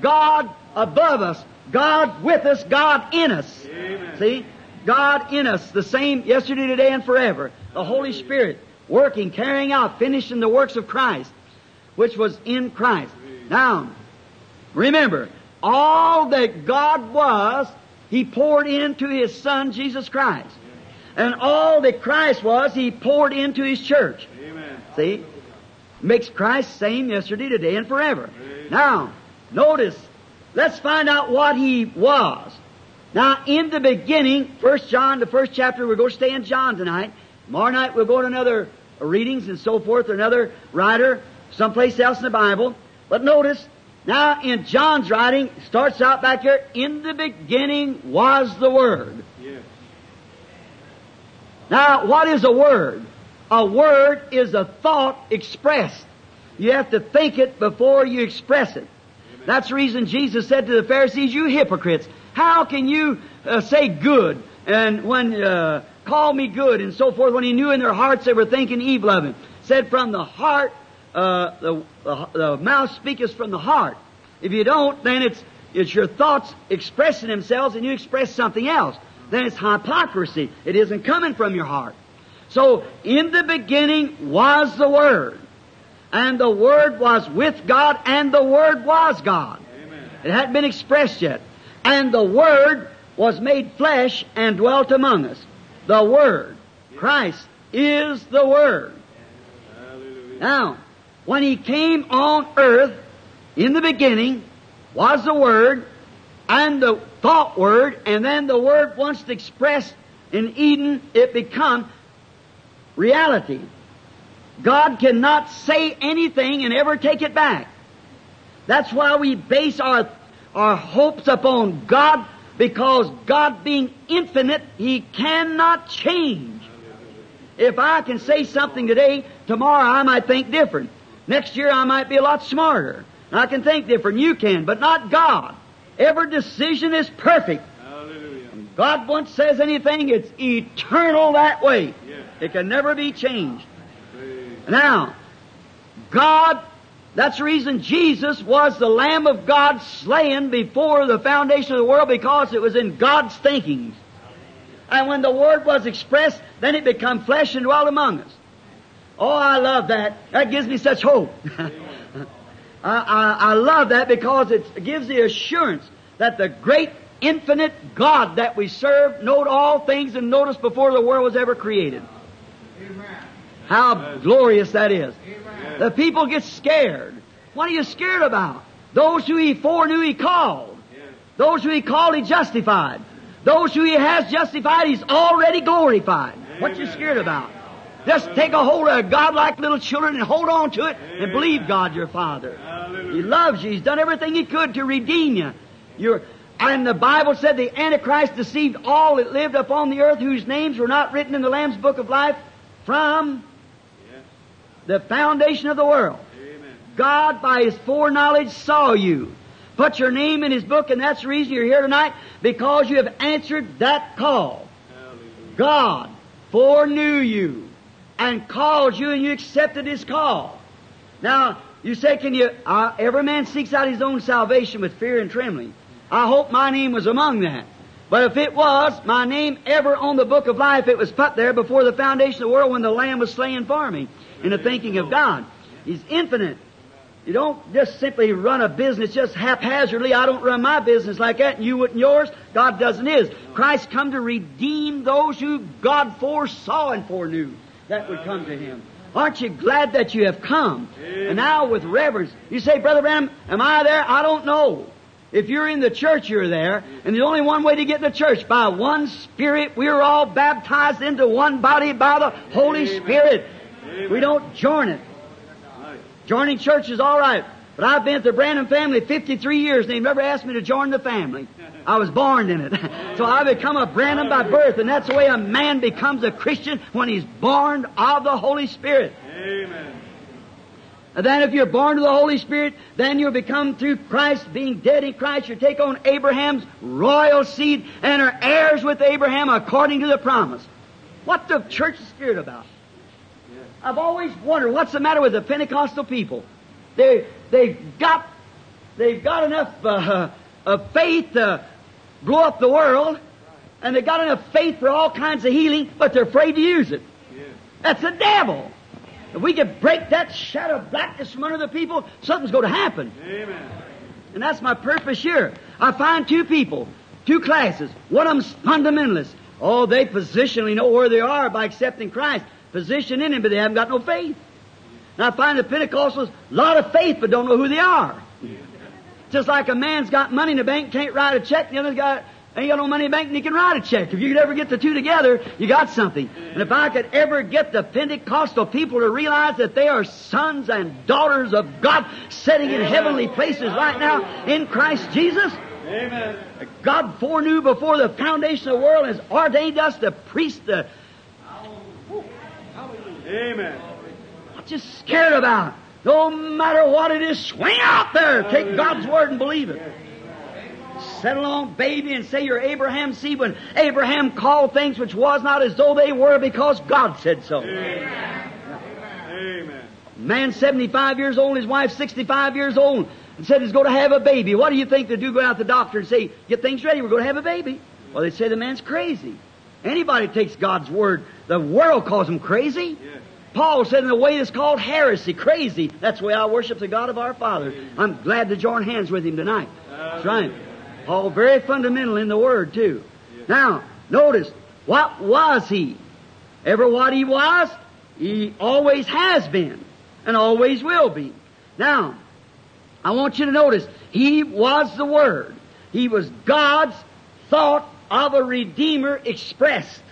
God above us, God with us, God in us. Amen. See? God in us, the same yesterday, today, and forever. The Holy Spirit working, carrying out, finishing the works of Christ, which was in Christ. Now, remember, all that God was, He poured into His Son, Jesus Christ. And all that Christ was, He poured into His church. Amen. See? Makes Christ same yesterday, today, and forever. Now, notice, let's find out what He was. Now, in the beginning, First John, the first chapter, we're going to stay in John tonight. Tomorrow night we'll go to another readings and so forth, another writer, someplace else in the Bible. But notice, now in John's writing, starts out back here, in the beginning was the Word. Yes. Now, what is a word? A word is a thought expressed. You have to think it before you express it. That's the reason Jesus said to the Pharisees, you hypocrites, how can you uh, say good and when, uh, call me good and so forth when he knew in their hearts they were thinking evil of him? Said from the heart, uh, the, the, the mouth speaketh from the heart. If you don't, then it's, it's your thoughts expressing themselves and you express something else. Then it's hypocrisy. It isn't coming from your heart. So, in the beginning was the Word. And the Word was with God, and the Word was God. Amen. It hadn't been expressed yet. And the Word was made flesh and dwelt among us. The Word. Christ is the Word. Hallelujah. Now, when He came on earth, in the beginning was the Word, and the thought Word, and then the Word once expressed in Eden, it become reality. God cannot say anything and ever take it back. That's why we base our, our hopes upon God, because God being infinite, He cannot change. If I can say something today, tomorrow I might think different. Next year I might be a lot smarter. I can think different. You can, but not God. Every decision is perfect. Hallelujah. God once says anything, it's eternal that way. Yes. It can never be changed. Now, God, that's the reason Jesus was the Lamb of God slain before the foundation of the world because it was in God's thinkings. And when the Word was expressed, then it became flesh and dwelt among us. Oh, I love that. That gives me such hope. I, I, I love that because it gives the assurance that the great infinite God that we serve knowed all things and noticed before the world was ever created. How glorious that is. The people get scared. What are you scared about? Those who he foreknew he called. Those who he called he justified. Those who he has justified he's already glorified. What are you scared about? Just take a hold of God like little children and hold on to it and believe God your Father. He loves you. He's done everything he could to redeem you. You're, and the Bible said the Antichrist deceived all that lived upon the earth whose names were not written in the Lamb's book of life from. The foundation of the world. Amen. God, by His foreknowledge, saw you. Put your name in His book, and that's the reason you're here tonight, because you have answered that call. Hallelujah. God foreknew you and called you, and you accepted His call. Now, You say, can you, uh, every man seeks out his own salvation with fear and trembling. I hope my name was among that. But if it was, my name ever on the book of life, it was put there before the foundation of the world when the Lamb was slain for me in the thinking of God. He's infinite. You don't just simply run a business just haphazardly. I don't run my business like that, and you wouldn't yours. God doesn't his. Christ come to redeem those who God foresaw and foreknew that would come to Him. Aren't you glad that you have come? And now with reverence, you say, Brother Branham, am I there? I don't know. If you're in the church, you're there. And there's only one way to get in the church. By one Spirit, we're all baptized into one body by the Holy Spirit. We don't join it. Joining church is all right. But I've been at the Branham family 53 years and they've never asked me to join the family. I was born in it. so I become a Branham by birth and that's the way a man becomes a Christian when he's born of the Holy Spirit. Amen. And then if you're born of the Holy Spirit, then you'll become through Christ, being dead in Christ, you take on Abraham's royal seed and are heirs with Abraham according to the promise. What the church is scared about? I've always wondered what's the matter with the Pentecostal people. They they've got they've got enough uh, of faith to blow up the world, and they've got enough faith for all kinds of healing, but they're afraid to use it. That's the devil. If we could break that shadow of blackness from under the people, something's going to happen. Amen. And that's my purpose here. I find two people, two classes. One of them's fundamentalists. Oh, they positionally know where they are by accepting Christ. Position in Him, but they haven't got no faith. And I find the Pentecostals, a lot of faith, but don't know who they are. Just like a man's got money in the bank, can't write a check, the other guy ain't got no money in the bank and he can write a check. If you could ever get the two together, you got something. And if I could ever get the Pentecostal people to realize that they are sons and daughters of God sitting in heavenly places right now in Christ Jesus, Amen. God foreknew before the foundation of the world has ordained us the priest, the, Amen. what you scared about? No matter what it is, swing out there. Take God's word and believe it. Settle on, baby, and say you're Abraham's seed when Abraham called things which was not as though they were because God said so. Amen. Man 75 years old, his wife 65 years old, and said he's going to have a baby. What do you think they do go out to the doctor and say, get things ready, we're going to have a baby? Well, they say the man's crazy. Anybody takes God's word, the world calls him crazy. Paul said in a way that's called heresy, crazy. That's the way I worship the God of our fathers. I'm glad to join hands with him tonight. That's right. Paul, very fundamental in the Word, too. Now, notice, what was he? Ever what he was, he always has been, and always will be. Now, I want you to notice, he was the Word. He was God's thought of a Redeemer expressed.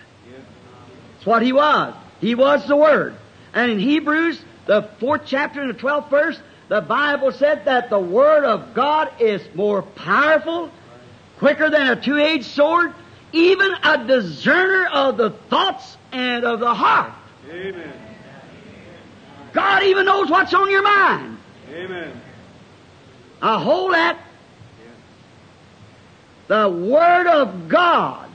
That's what he was. He was the Word. And in Hebrews, the fourth chapter and the twelfth verse, the Bible said that the Word of God is more powerful, quicker than a two-edged sword, even a discerner of the thoughts and of the heart. Amen. God even knows what's on your mind. Amen. Now hold that. The Word of God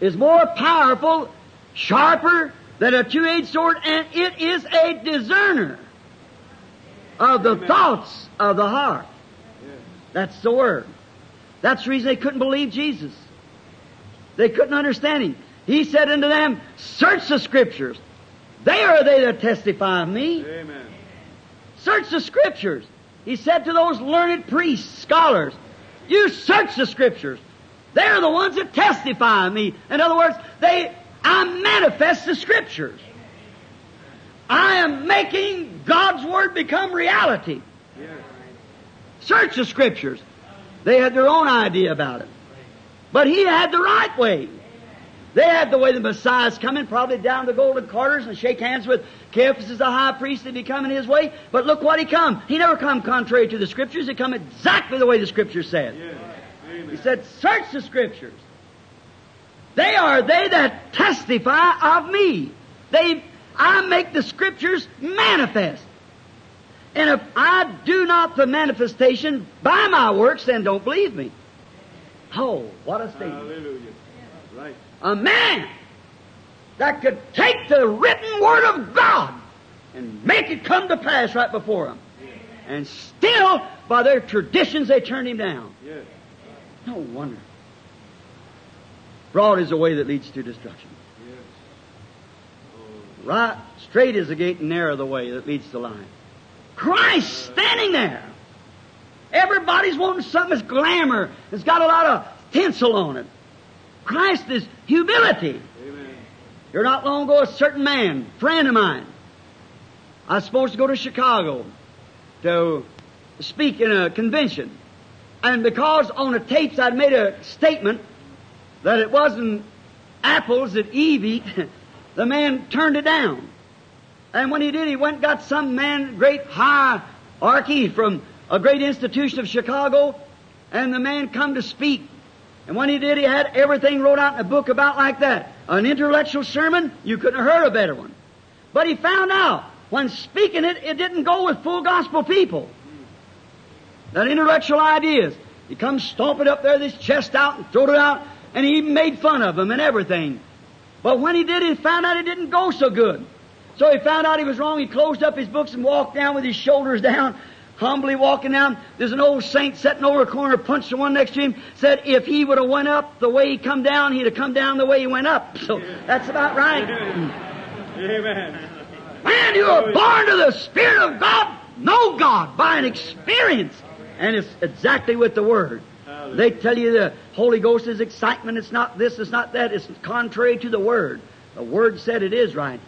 is more powerful, sharper than a two-edged sword, and it is a discerner of the Amen. thoughts of the heart. Yes. That's the Word. That's the reason they couldn't believe Jesus. They couldn't understand Him. He said unto them, Search the Scriptures. They are they that testify of me. Amen. Search the Scriptures. He said to those learned priests, scholars, you search the Scriptures. They're the ones that testify of me. In other words, they, I manifest the Scriptures. I am making God's Word become reality. Search the Scriptures. They had their own idea about it. But he had the right way. They had the way the Messiah's coming, probably down the golden quarters and shake hands with Caiaphas as the high priest and be coming his way. But look what he come. He never come contrary to the Scriptures. He come exactly the way the Scriptures said. He said, search the Scriptures. They are they that testify of me. They, I make the Scriptures manifest. And if I do not the manifestation by my works, then don't believe me. Oh, what a statement. Hallelujah. A man that could take the written Word of God and make it come to pass right before him. And still, by their traditions, they turned him down. No wonder. Broad is the way that leads to destruction. Right, straight is the gate and narrow the way that leads to life. Christ standing there. Everybody's wanting something that's glamour. It's got a lot of tinsel on it. Christ is humility. Amen. Here not long ago, a certain man, friend of mine, I was supposed to go to Chicago to speak in a convention. And because on the tapes I'd made a statement that it wasn't apples that Eve eat, the man turned it down. And when he did, he went and got some man, great high hierarchy from a great institution of Chicago, and the man come to speak. And when he did, he had everything wrote out in a book about like that. An intellectual sermon, you couldn't have heard a better one. But he found out, when speaking it, it didn't go with full gospel people. That intellectual ideas. He comes stomping up there, this chest out, and throwed it out, and he made fun of them and everything. But when he did, he found out it didn't go so good. So he found out he was wrong. He closed up his books and walked down with his shoulders down, humbly walking down. There's an old saint sitting over a corner, punched the one next to him, said if he would have went up the way he come down, he'd have come down the way he went up. So that's about right. Amen. Man, you are born to the Spirit of God, know God by an experience. And it's exactly with the Word. They tell you the Holy Ghost is excitement, it's not this, it's not that, it's contrary to the Word. The Word said it is right.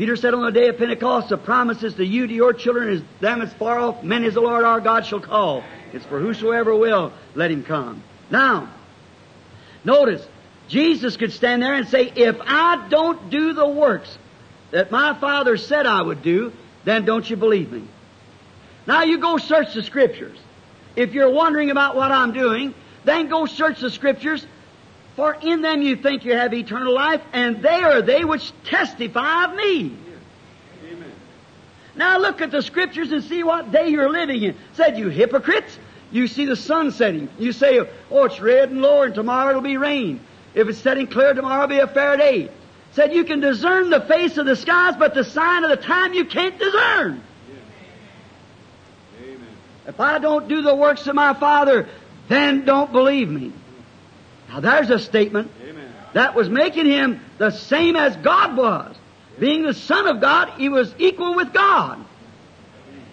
Peter said on the day of Pentecost, the promises to you, to your children, is them as far off men as the Lord our God shall call. It's for whosoever will, let him come. Now, notice, Jesus could stand there and say, if I don't do the works that my Father said I would do, then don't you believe me. Now you go search the Scriptures. If you're wondering about what I'm doing, then go search the Scriptures, for in them you think you have eternal life, and they are they which testify of me. Amen. Now look at the Scriptures and see what day you're living in. Said you hypocrites, you see the sun setting. You say, oh, it's red and low, and tomorrow it'll be rain. If it's setting clear, tomorrow will be a fair day. Said you can discern the face of the skies, but the sign of the time you can't discern. Amen. If I don't do the works of my Father, then don't believe me. Now there's a statement Amen. that was making him the same as God was. Being the Son of God, he was equal with God.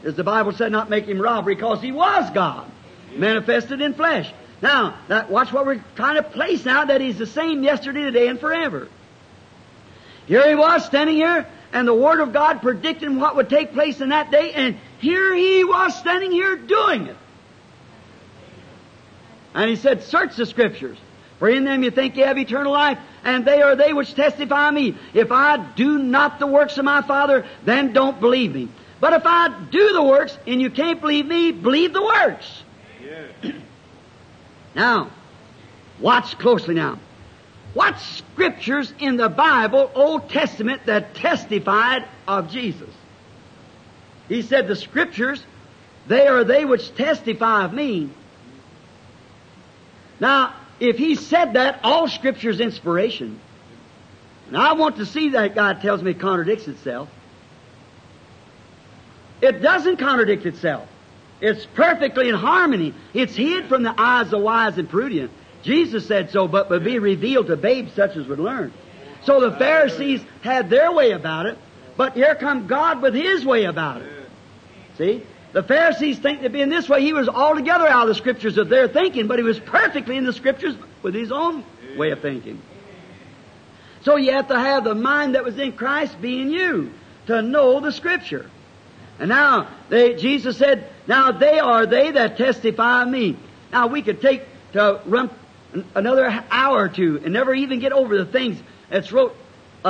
As the Bible said, not make him robbery, because he was God, manifested in flesh. Now, that, watch what we're trying to place now, that he's the same yesterday, today, and forever. Here he was standing here, and the Word of God predicting what would take place in that day, and here he was standing here doing it. And he said, Search the Scriptures, for in them you think you have eternal life, and they are they which testify of me. If I do not the works of my Father, then don't believe me. But if I do the works, and you can't believe me, believe the works. Now, watch closely now. What scriptures in the Bible, Old Testament, that testified of Jesus? He said, The scriptures, they are they which testify of me. Now, if he said that, all scripture is inspiration. And I want to see that God tells me it contradicts itself. It doesn't contradict itself. It's perfectly in harmony. It's hid from the eyes of wise and prudent. Jesus said so, but would be revealed to babes such as would learn. So the Pharisees had their way about it, but here come God with His way about it. See? The Pharisees think to be in this way. He was altogether out of the Scriptures of their thinking, but He was perfectly in the Scriptures with His own way of thinking. So you have to have the mind that was in Christ be in you to know the Scripture. And now, they, Jesus said, now they are they that testify of me. Now we could take to run another hour or two and never even get over the things that's wrote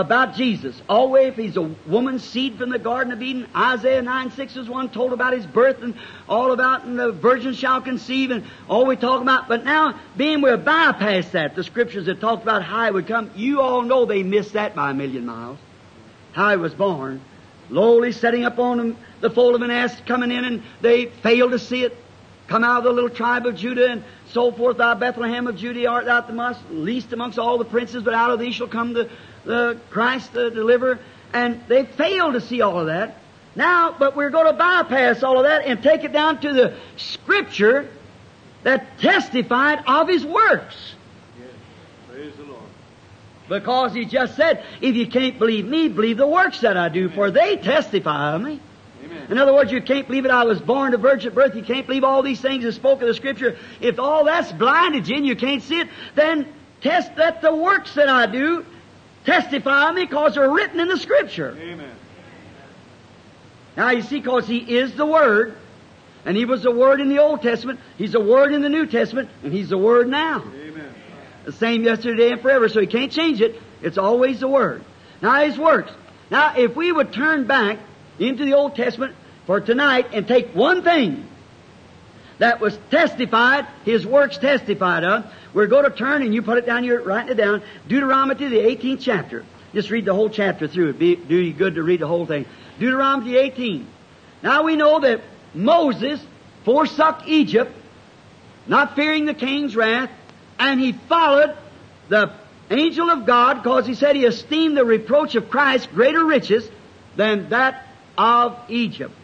about Jesus. Always, if he's a woman's seed from the Garden of Eden, Isaiah 9 6 is one told about his birth and all about and the virgin shall conceive and all we talk about. But now, being we're bypass that, the scriptures that talked about how he would come, you all know they missed that by a million miles. How he was born. Lowly setting up on the fold of an ass coming in and they failed to see it. Come out of the little tribe of Judah and so forth, thou Bethlehem of Judah art thou the most least amongst all the princes, but out of thee shall come the, the Christ, the deliverer. And they failed to see all of that. Now, but we're going to bypass all of that and take it down to the Scripture that testified of His works. Yes. Praise the Lord. Because He just said, if you can't believe me, believe the works that I do, for they testify of me. Amen. In other words, you can't believe it. I was born to virgin birth. You can't believe all these things that spoke of the Scripture. If all that's blinded you and you can't see it, then test that the works that I do testify of me because they're written in the Scripture. Amen. Now you see, because He is the Word, and He was the Word in the Old Testament, He's the Word in the New Testament, and He's the Word now. Amen. The same yesterday and forever, so He can't change it. It's always the Word. Now His works. Now if we would turn back into the Old Testament for tonight and take one thing that was testified, His works testified of, we're going to turn and you put it down, you're writing it down, Deuteronomy, the 18th chapter. Just read the whole chapter through. It'd be, do you good to read the whole thing. Deuteronomy 18. Now we know that Moses forsook Egypt, not fearing the king's wrath, and he followed the angel of God because he said he esteemed the reproach of Christ greater riches than that of Egypt.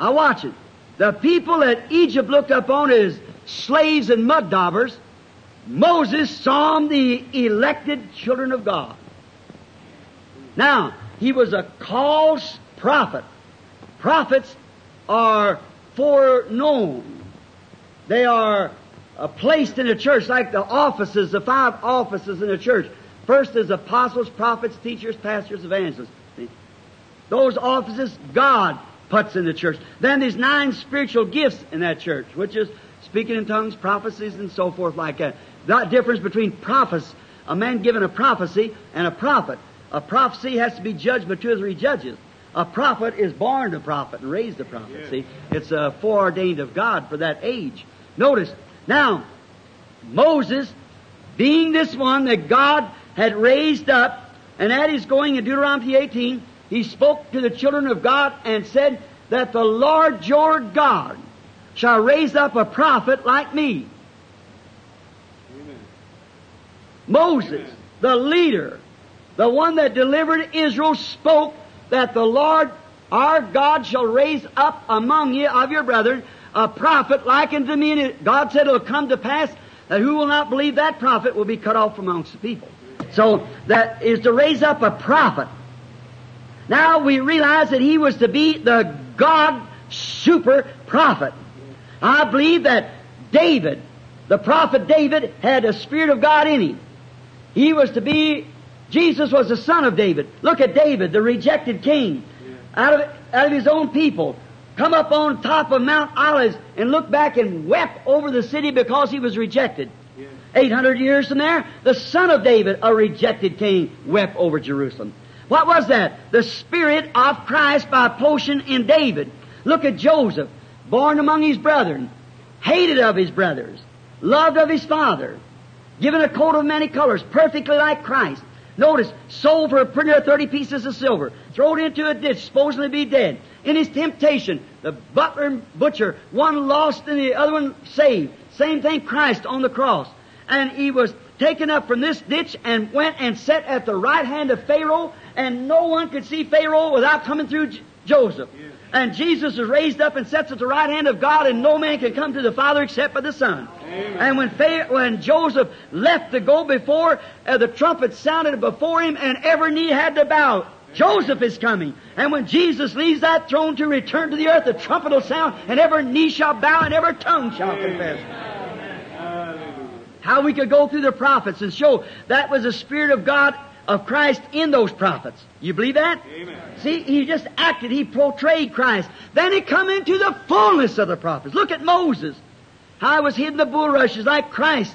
Now watch it. The people that Egypt looked upon as slaves and mud daubers, Moses saw the elected children of God. Now, he was a called prophet. Prophets are foreknown. They are uh, placed in a church like the offices, the five offices in a church. First is apostles, prophets, teachers, pastors, evangelists. Those offices God puts in the church. Then there's nine spiritual gifts in that church, which is speaking in tongues, prophecies, and so forth like that. The difference between prophets, a man given a prophecy, and a prophet. A prophecy has to be judged by two or three judges. A prophet is born a prophet and raised a prophet. Yes. See, it's uh, foreordained of God for that age. Notice now, Moses, being this one that God had raised up, and that is going in Deuteronomy 18, he spoke to the children of God and said that the Lord your God shall raise up a prophet like me. Amen. Moses, the leader, the one that delivered Israel, spoke that the Lord our God shall raise up among you of your brethren a prophet like unto me. And God said it'll come to pass that who will not believe that prophet will be cut off from amongst the people. So that is to raise up a prophet. Now we realize that he was to be the God super prophet. I believe that David, the prophet David, had a Spirit of God in him. He was to be, Jesus was the son of David. Look at David, the rejected king, out of, out of his own people. Come up on top of Mount Olives and look back and wept over the city because he was rejected. Yes. 800 years from there, the son of David, a rejected king, wept over Jerusalem. What was that? The Spirit of Christ by potion in David. Look at Joseph, born among his brethren, hated of his brothers, loved of his father, given a coat of many colors, perfectly like Christ. Notice, sold for a pretty near 30 pieces of silver, thrown into a ditch, supposedly to be dead. In his temptation, the butler and butcher, one lost and the other one saved. Same thing, Christ on the cross. And he was taken up from this ditch and went and sat at the right hand of Pharaoh, and no one could see Pharaoh without coming through J- Joseph. Yes. And Jesus is raised up and sits at the right hand of God, and no man can come to the Father except by the Son. Amen. And when, when Joseph left to go before, uh, the trumpet sounded before him, and every knee had to bow. Joseph is coming. And when Jesus leaves that throne to return to the earth, the trumpet will sound, and every knee shall bow, and every tongue shall confess. How we could go through the prophets and show that was the Spirit of God of Christ in those prophets. You believe that? Amen. See, he just acted, he portrayed Christ. Then he come into the fullness of the prophets. Look at Moses. How he was hid in the bulrushes like Christ.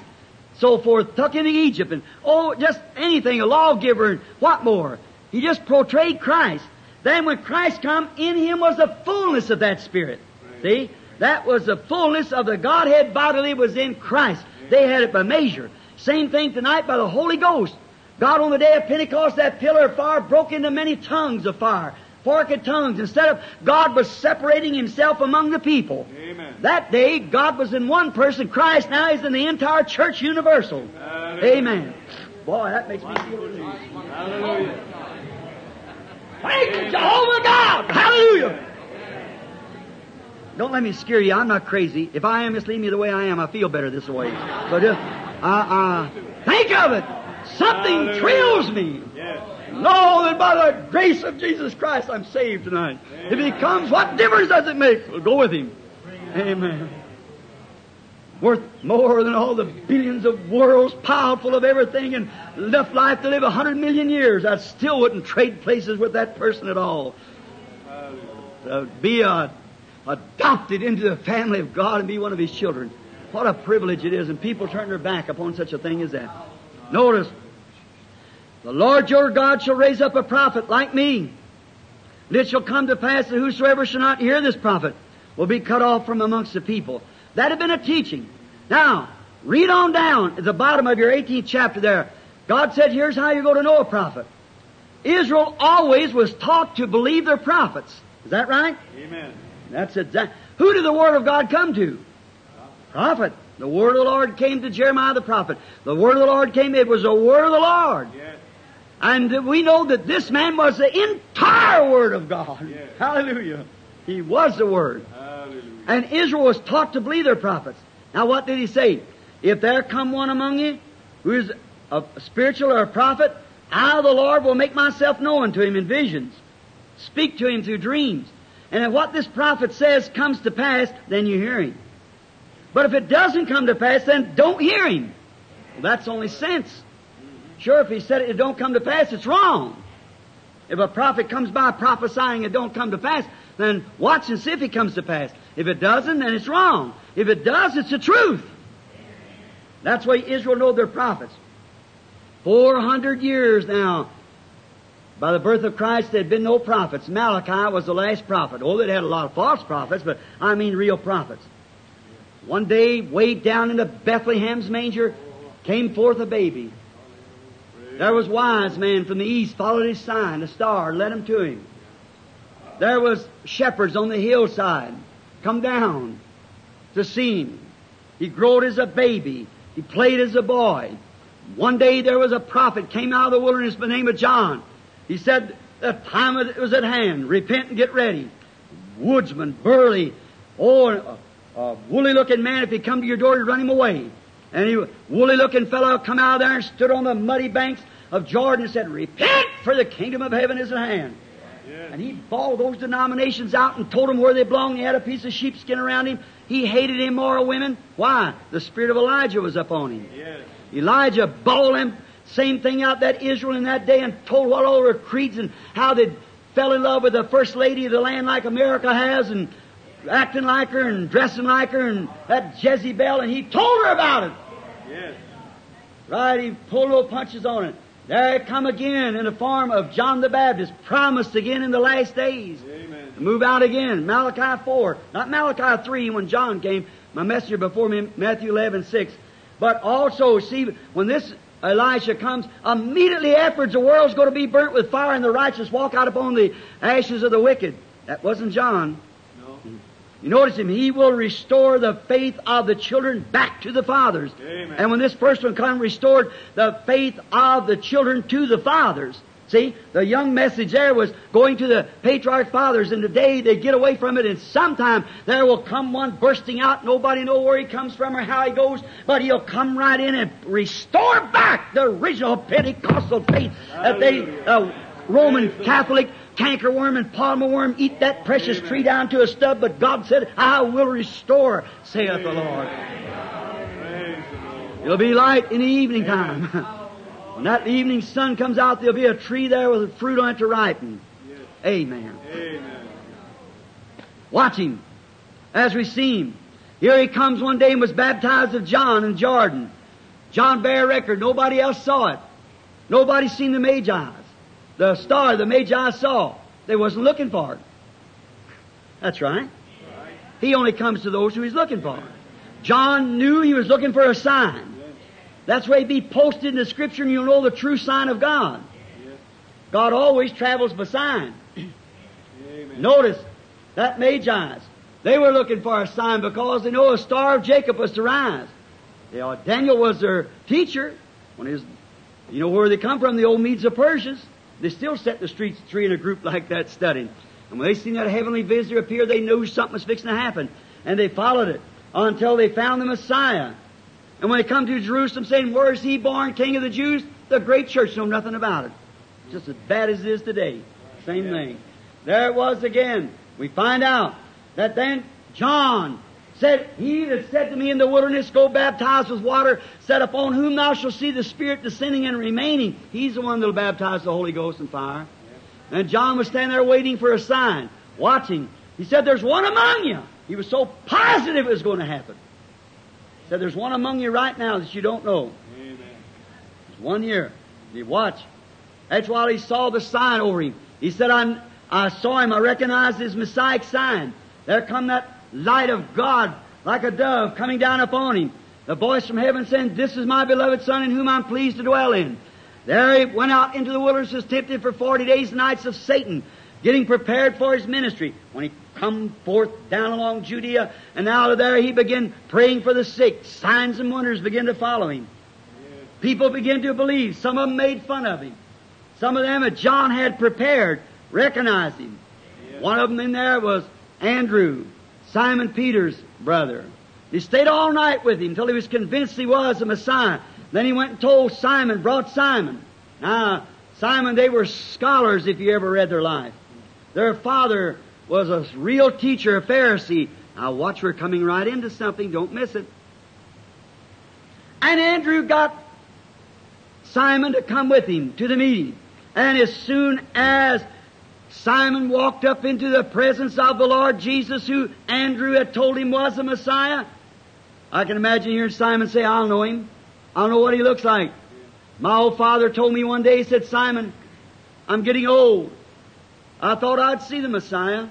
So forth, tucked into Egypt and oh, just anything, a lawgiver and what more. He just portrayed Christ. Then when Christ come, in him was the fullness of that Spirit. See? That was the fullness of the Godhead bodily was in Christ. They had it by measure. Same thing tonight by the Holy Ghost. God on the day of Pentecost, that pillar of fire broke into many tongues of fire. Forked tongues. Instead of God was separating himself among the people. Amen. That day, God was in one person. Christ now is in the entire church universal. Hallelujah. Amen. Boy, that makes me feel relieved. Hallelujah. Thank you, Jehovah God. Hallelujah. Don't let me scare you. I'm not crazy. If I am, just leave me the way I am. I feel better this way. But uh, uh, uh, think of it. Something Hallelujah. thrills me. Yes. Know that by the grace of Jesus Christ I'm saved tonight. If He comes, what difference does it make? We'll go with Him. Amen. Worth more than all the billions of worlds, piled full of everything, and enough life to live a hundred million years. I still wouldn't trade places with that person at all. To be uh, adopted into the family of God and be one of His children. What a privilege it is, and people turn their back upon such a thing as that. Notice, the Lord your God shall raise up a prophet like me. And it shall come to pass that whosoever shall not hear this prophet will be cut off from amongst the people. That had been a teaching. Now, read on down at the bottom of your 18th chapter there. God said, here's how you're going to know a prophet. Israel always was taught to believe their prophets. Is that right? Amen. That's exact. Who did the Word of God come to? Prophet. The Word of the Lord came to Jeremiah the prophet. The Word of the Lord came, it was the Word of the Lord. Yes. And we know that this man was the entire Word of God. Yes. Hallelujah. He was the Word. Hallelujah. And Israel was taught to believe their prophets. Now what did he say? If there come one among you who is a spiritual or a prophet, I, the Lord, will make myself known to him in visions. Speak to him through dreams. And if what this prophet says comes to pass, then you hear him. But if it doesn't come to pass, then don't hear him. Well, that's only sense. Sure, if he said it, it don't come to pass, it's wrong. If a prophet comes by prophesying it don't come to pass, then watch and see if it comes to pass. If it doesn't, then it's wrong. If it does, it's the truth. That's why Israel know their prophets. Four hundred years now, by the birth of Christ, there had been no prophets. Malachi was the last prophet. Oh, they had a lot of false prophets, but I mean real prophets. One day, way down into Bethlehem's manger, came forth a baby. There was wise men from the east followed his sign, a star, led him to him. There was shepherds on the hillside, come down to see him. He growed as a baby. He played as a boy. One day there was a prophet came out of the wilderness by the name of John. He said the time was at hand. Repent and get ready. Woodsman, burly, oh, Uh, a, a woolly-looking man. If he come to your door, you run him away. And he, woolly-looking fellow, come out there and stood on the muddy banks of Jordan and said, "Repent, for the kingdom of heaven is at hand." Yes. And he bawled those denominations out and told them where they belonged. He had a piece of sheepskin around him. He hated immoral women. Why? The spirit of Elijah was upon him. Yes. Elijah bawled them same thing out that Israel in that day and told what all their creeds and how they fell in love with the first lady of the land like America has and acting like her and dressing like her and that Jezebel and he told her about it. Yes. Right, he pulled no punches on it. There it come again in the form of John the Baptist, promised again in the last days. Amen. Move out again. Malachi 4. Not Malachi 3 when John came. My messenger before me, Matthew 11, 6. But also, see, when this Elisha comes, immediately afterwards the world's going to be burnt with fire and the righteous walk out upon the ashes of the wicked. That wasn't John. You notice him, he will restore the faith of the children back to the fathers. Amen. And when this first one come, restored the faith of the children to the fathers. See, the young message there was going to the patriarch fathers, and today they get away from it, and sometime there will come one bursting out. Nobody know where he comes from or how he goes, but he'll come right in and restore back the original Pentecostal faith that they, uh, Roman Catholic, cankerworm and palmer worm eat that precious Amen. tree down to a stub, but God said, I will restore, saith the Lord. Praise the Lord. It'll be light in the evening time. when that evening sun comes out, there'll be a tree there with fruit on it to ripen. Yes. Amen. Amen. Watch him as we see him. Here he comes one day and was baptized of John in Jordan. John bare record. Nobody else saw it. Nobody seen the Magi's. The star the Magi saw. They wasn't looking for it. That's right. He only comes to those who he's looking for. John knew he was looking for a sign. That's why he'd be posted in the scripture and you'll know the true sign of God. God always travels by sign. Notice that Magi's. They were looking for a sign because they know a star of Jacob was to rise. They, uh, Daniel was their teacher when he was, you know where they come from, the old Medes of Persia. They still set the streets three in a group like that studying. And when they seen that heavenly visitor appear, they knew something was fixing to happen. And they followed it until they found the Messiah. And when they come to Jerusalem saying, Where is he born, King of the Jews? The great church know nothing about it. Just as bad as it is today. Same thing. There it was again. We find out that then John said, He that said to me in the wilderness, Go baptize with water, said, Upon whom thou shalt see the Spirit descending and remaining. He's the one that'll baptize the Holy Ghost and fire. And John was standing there waiting for a sign, watching. He said, There's one among you. He was so positive it was going to happen. He said, There's one among you right now that you don't know. Amen. It's one year. He watched. That's why he saw the sign over him. He said, I, I saw him. I recognized his Messiah sign. There come that light of God like a dove coming down upon him. The voice from heaven saying, This is my beloved Son in whom I'm pleased to dwell in. There he went out into the wilderness, tempted for forty days and nights of Satan, getting prepared for his ministry. When he come forth down along Judea, and out of there he began praying for the sick. Signs and wonders began to follow him. People began to believe. Some of them made fun of him. Some of them that John had prepared recognized him. One of them in there was Andrew, Simon Peter's brother. He stayed all night with him until he was convinced he was the Messiah. Then he went and told Simon, brought Simon. Now, Simon, they were scholars if you ever read their life. Their father was a real teacher, a Pharisee. Now watch, we're coming right into something. Don't miss it. And Andrew got Simon to come with him to the meeting. And as soon as Simon walked up into the presence of the Lord Jesus, who Andrew had told him was the Messiah, I can imagine hearing Simon say, I'll know him. I'll know what he looks like. My old father told me one day, he said, Simon, I'm getting old. I thought I'd see the Messiah.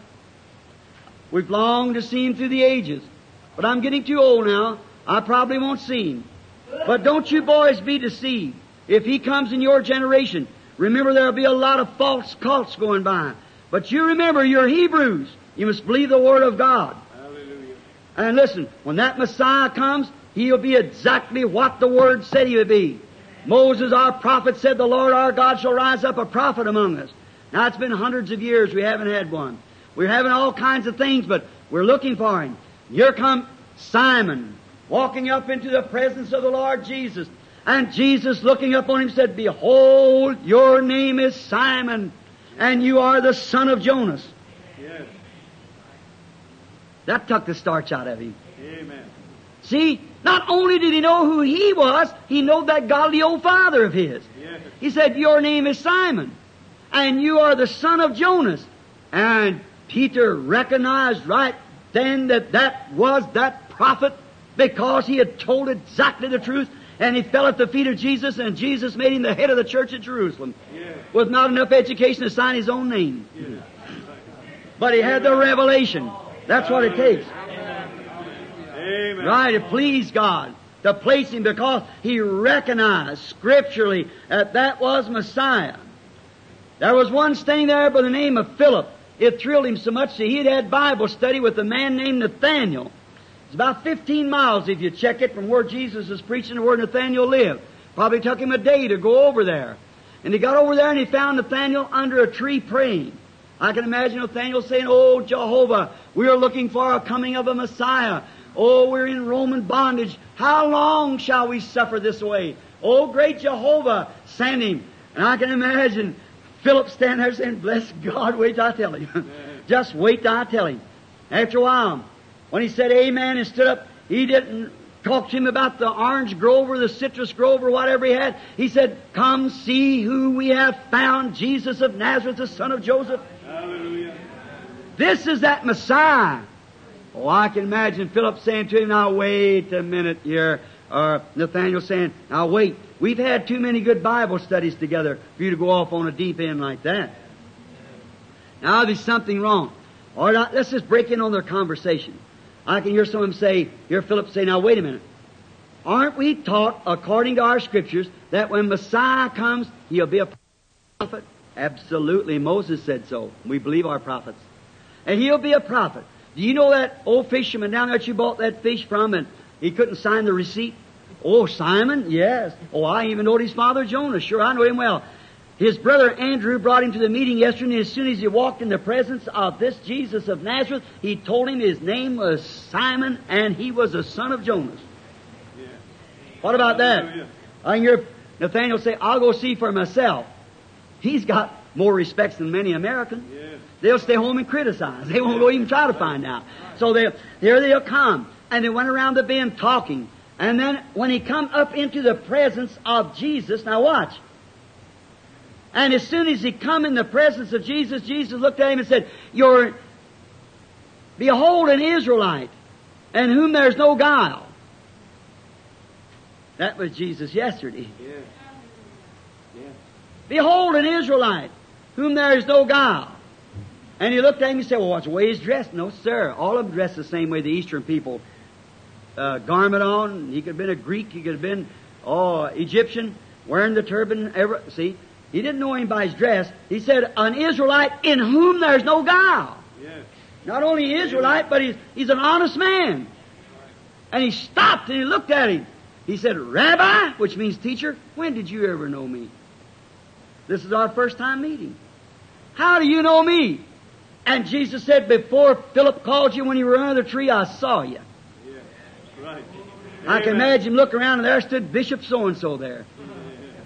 We've longed to see him through the ages. But I'm getting too old now. I probably won't see him. But don't you boys be deceived. If he comes in your generation, remember there'll be a lot of false cults going by. But you remember, you're Hebrews. You must believe the Word of God. Hallelujah. And listen, when that Messiah comes, he'll be exactly what the Word said he would be. Moses, our prophet, said, The Lord our God shall rise up a prophet among us. Now it's been hundreds of years we haven't had one. We're having all kinds of things, but we're looking for him. Here comes Simon, walking up into the presence of the Lord Jesus. And Jesus looking up on him said, Behold, your name is Simon, and you are the son of Jonas. Yes. That took the starch out of him. Amen. See, not only did he know who he was, he knew that godly old father of his. Yes. He said, Your name is Simon, and you are the son of Jonas. And Peter recognized right then that that was that prophet because he had told exactly the truth, and he fell at the feet of Jesus, and Jesus made him the head of the church at Jerusalem Yes. with not enough education to sign his own name. Yes. But he had the revelation. That's what it takes. Amen. Right, it pleased God to place him because he recognized scripturally that that was Messiah. There was one staying there by the name of Philip. It thrilled him so much that he had had Bible study with a man named Nathaniel. It's about 15 miles if you check it from where Jesus is preaching to where Nathaniel lived. Probably took him a day to go over there. And he got over there and he found Nathaniel under a tree praying. I can imagine Nathaniel saying, Oh, Jehovah, we are looking for a coming of a Messiah. Oh, we're in Roman bondage. How long shall we suffer this way? Oh, great Jehovah, send him. And I can imagine Philip standing there saying, Bless God, wait till I tell him. Just wait till I tell him. After a while, when he said amen and stood up, he didn't talk to him about the orange grove or the citrus grove or whatever he had. He said, Come see who we have found, Jesus of Nazareth, the son of Joseph. Hallelujah. This is that Messiah. Oh, I can imagine Philip saying to him, now wait a minute here. Or Nathaniel saying, now wait. We've had too many good Bible studies together for you to go off on a deep end like that. Now there's something wrong. All right, let's just break in on their conversation. I can hear some of them say, hear Philip say, now wait a minute. Aren't we taught, according to our scriptures, that when Messiah comes, he'll be a prophet? Absolutely. Moses said so. We believe our prophets. And he'll be a prophet. Do you know that old fisherman down there that you bought that fish from and he couldn't sign the receipt? Oh, Simon? Yes. Oh, I even know his father Jonah. Sure, I know him well. His brother Andrew brought him to the meeting yesterday, and as soon as he walked in the presence of this Jesus of Nazareth, he told him his name was Simon and he was a son of Jonas. Yeah. What about that? And your Nathaniel say, I'll go see for myself. He's got more respects than many Americans. Yes. They'll stay home and criticize. They won't go even try to find out. So they here they'll come. And they went around the bend talking. And then when he come up into the presence of Jesus, now watch. And as soon as he come in the presence of Jesus, Jesus looked at him and said, You're behold an Israelite, in whom there's no guile. That was Jesus yesterday. Yes. Yes. Behold an Israelite, whom there is no guile. And he looked at him and said, Well, what's the way he's dressed? No, sir. All of them dress the same way the Eastern people. Uh, garment on. He could have been a Greek. He could have been, oh, Egyptian, wearing the turban. Ever, see, he didn't know him by his dress. He said, An Israelite in whom there's no guile. Yes. Not only Israelite, but he's, he's an honest man. And he stopped and he looked at him. He said, Rabbi, which means teacher, when did you ever know me? This is our first time meeting. How do you know me? And Jesus said, Before Philip called you when you were under the tree, I saw you. Yes. Right. I can imagine him look around and there stood Bishop so and so there.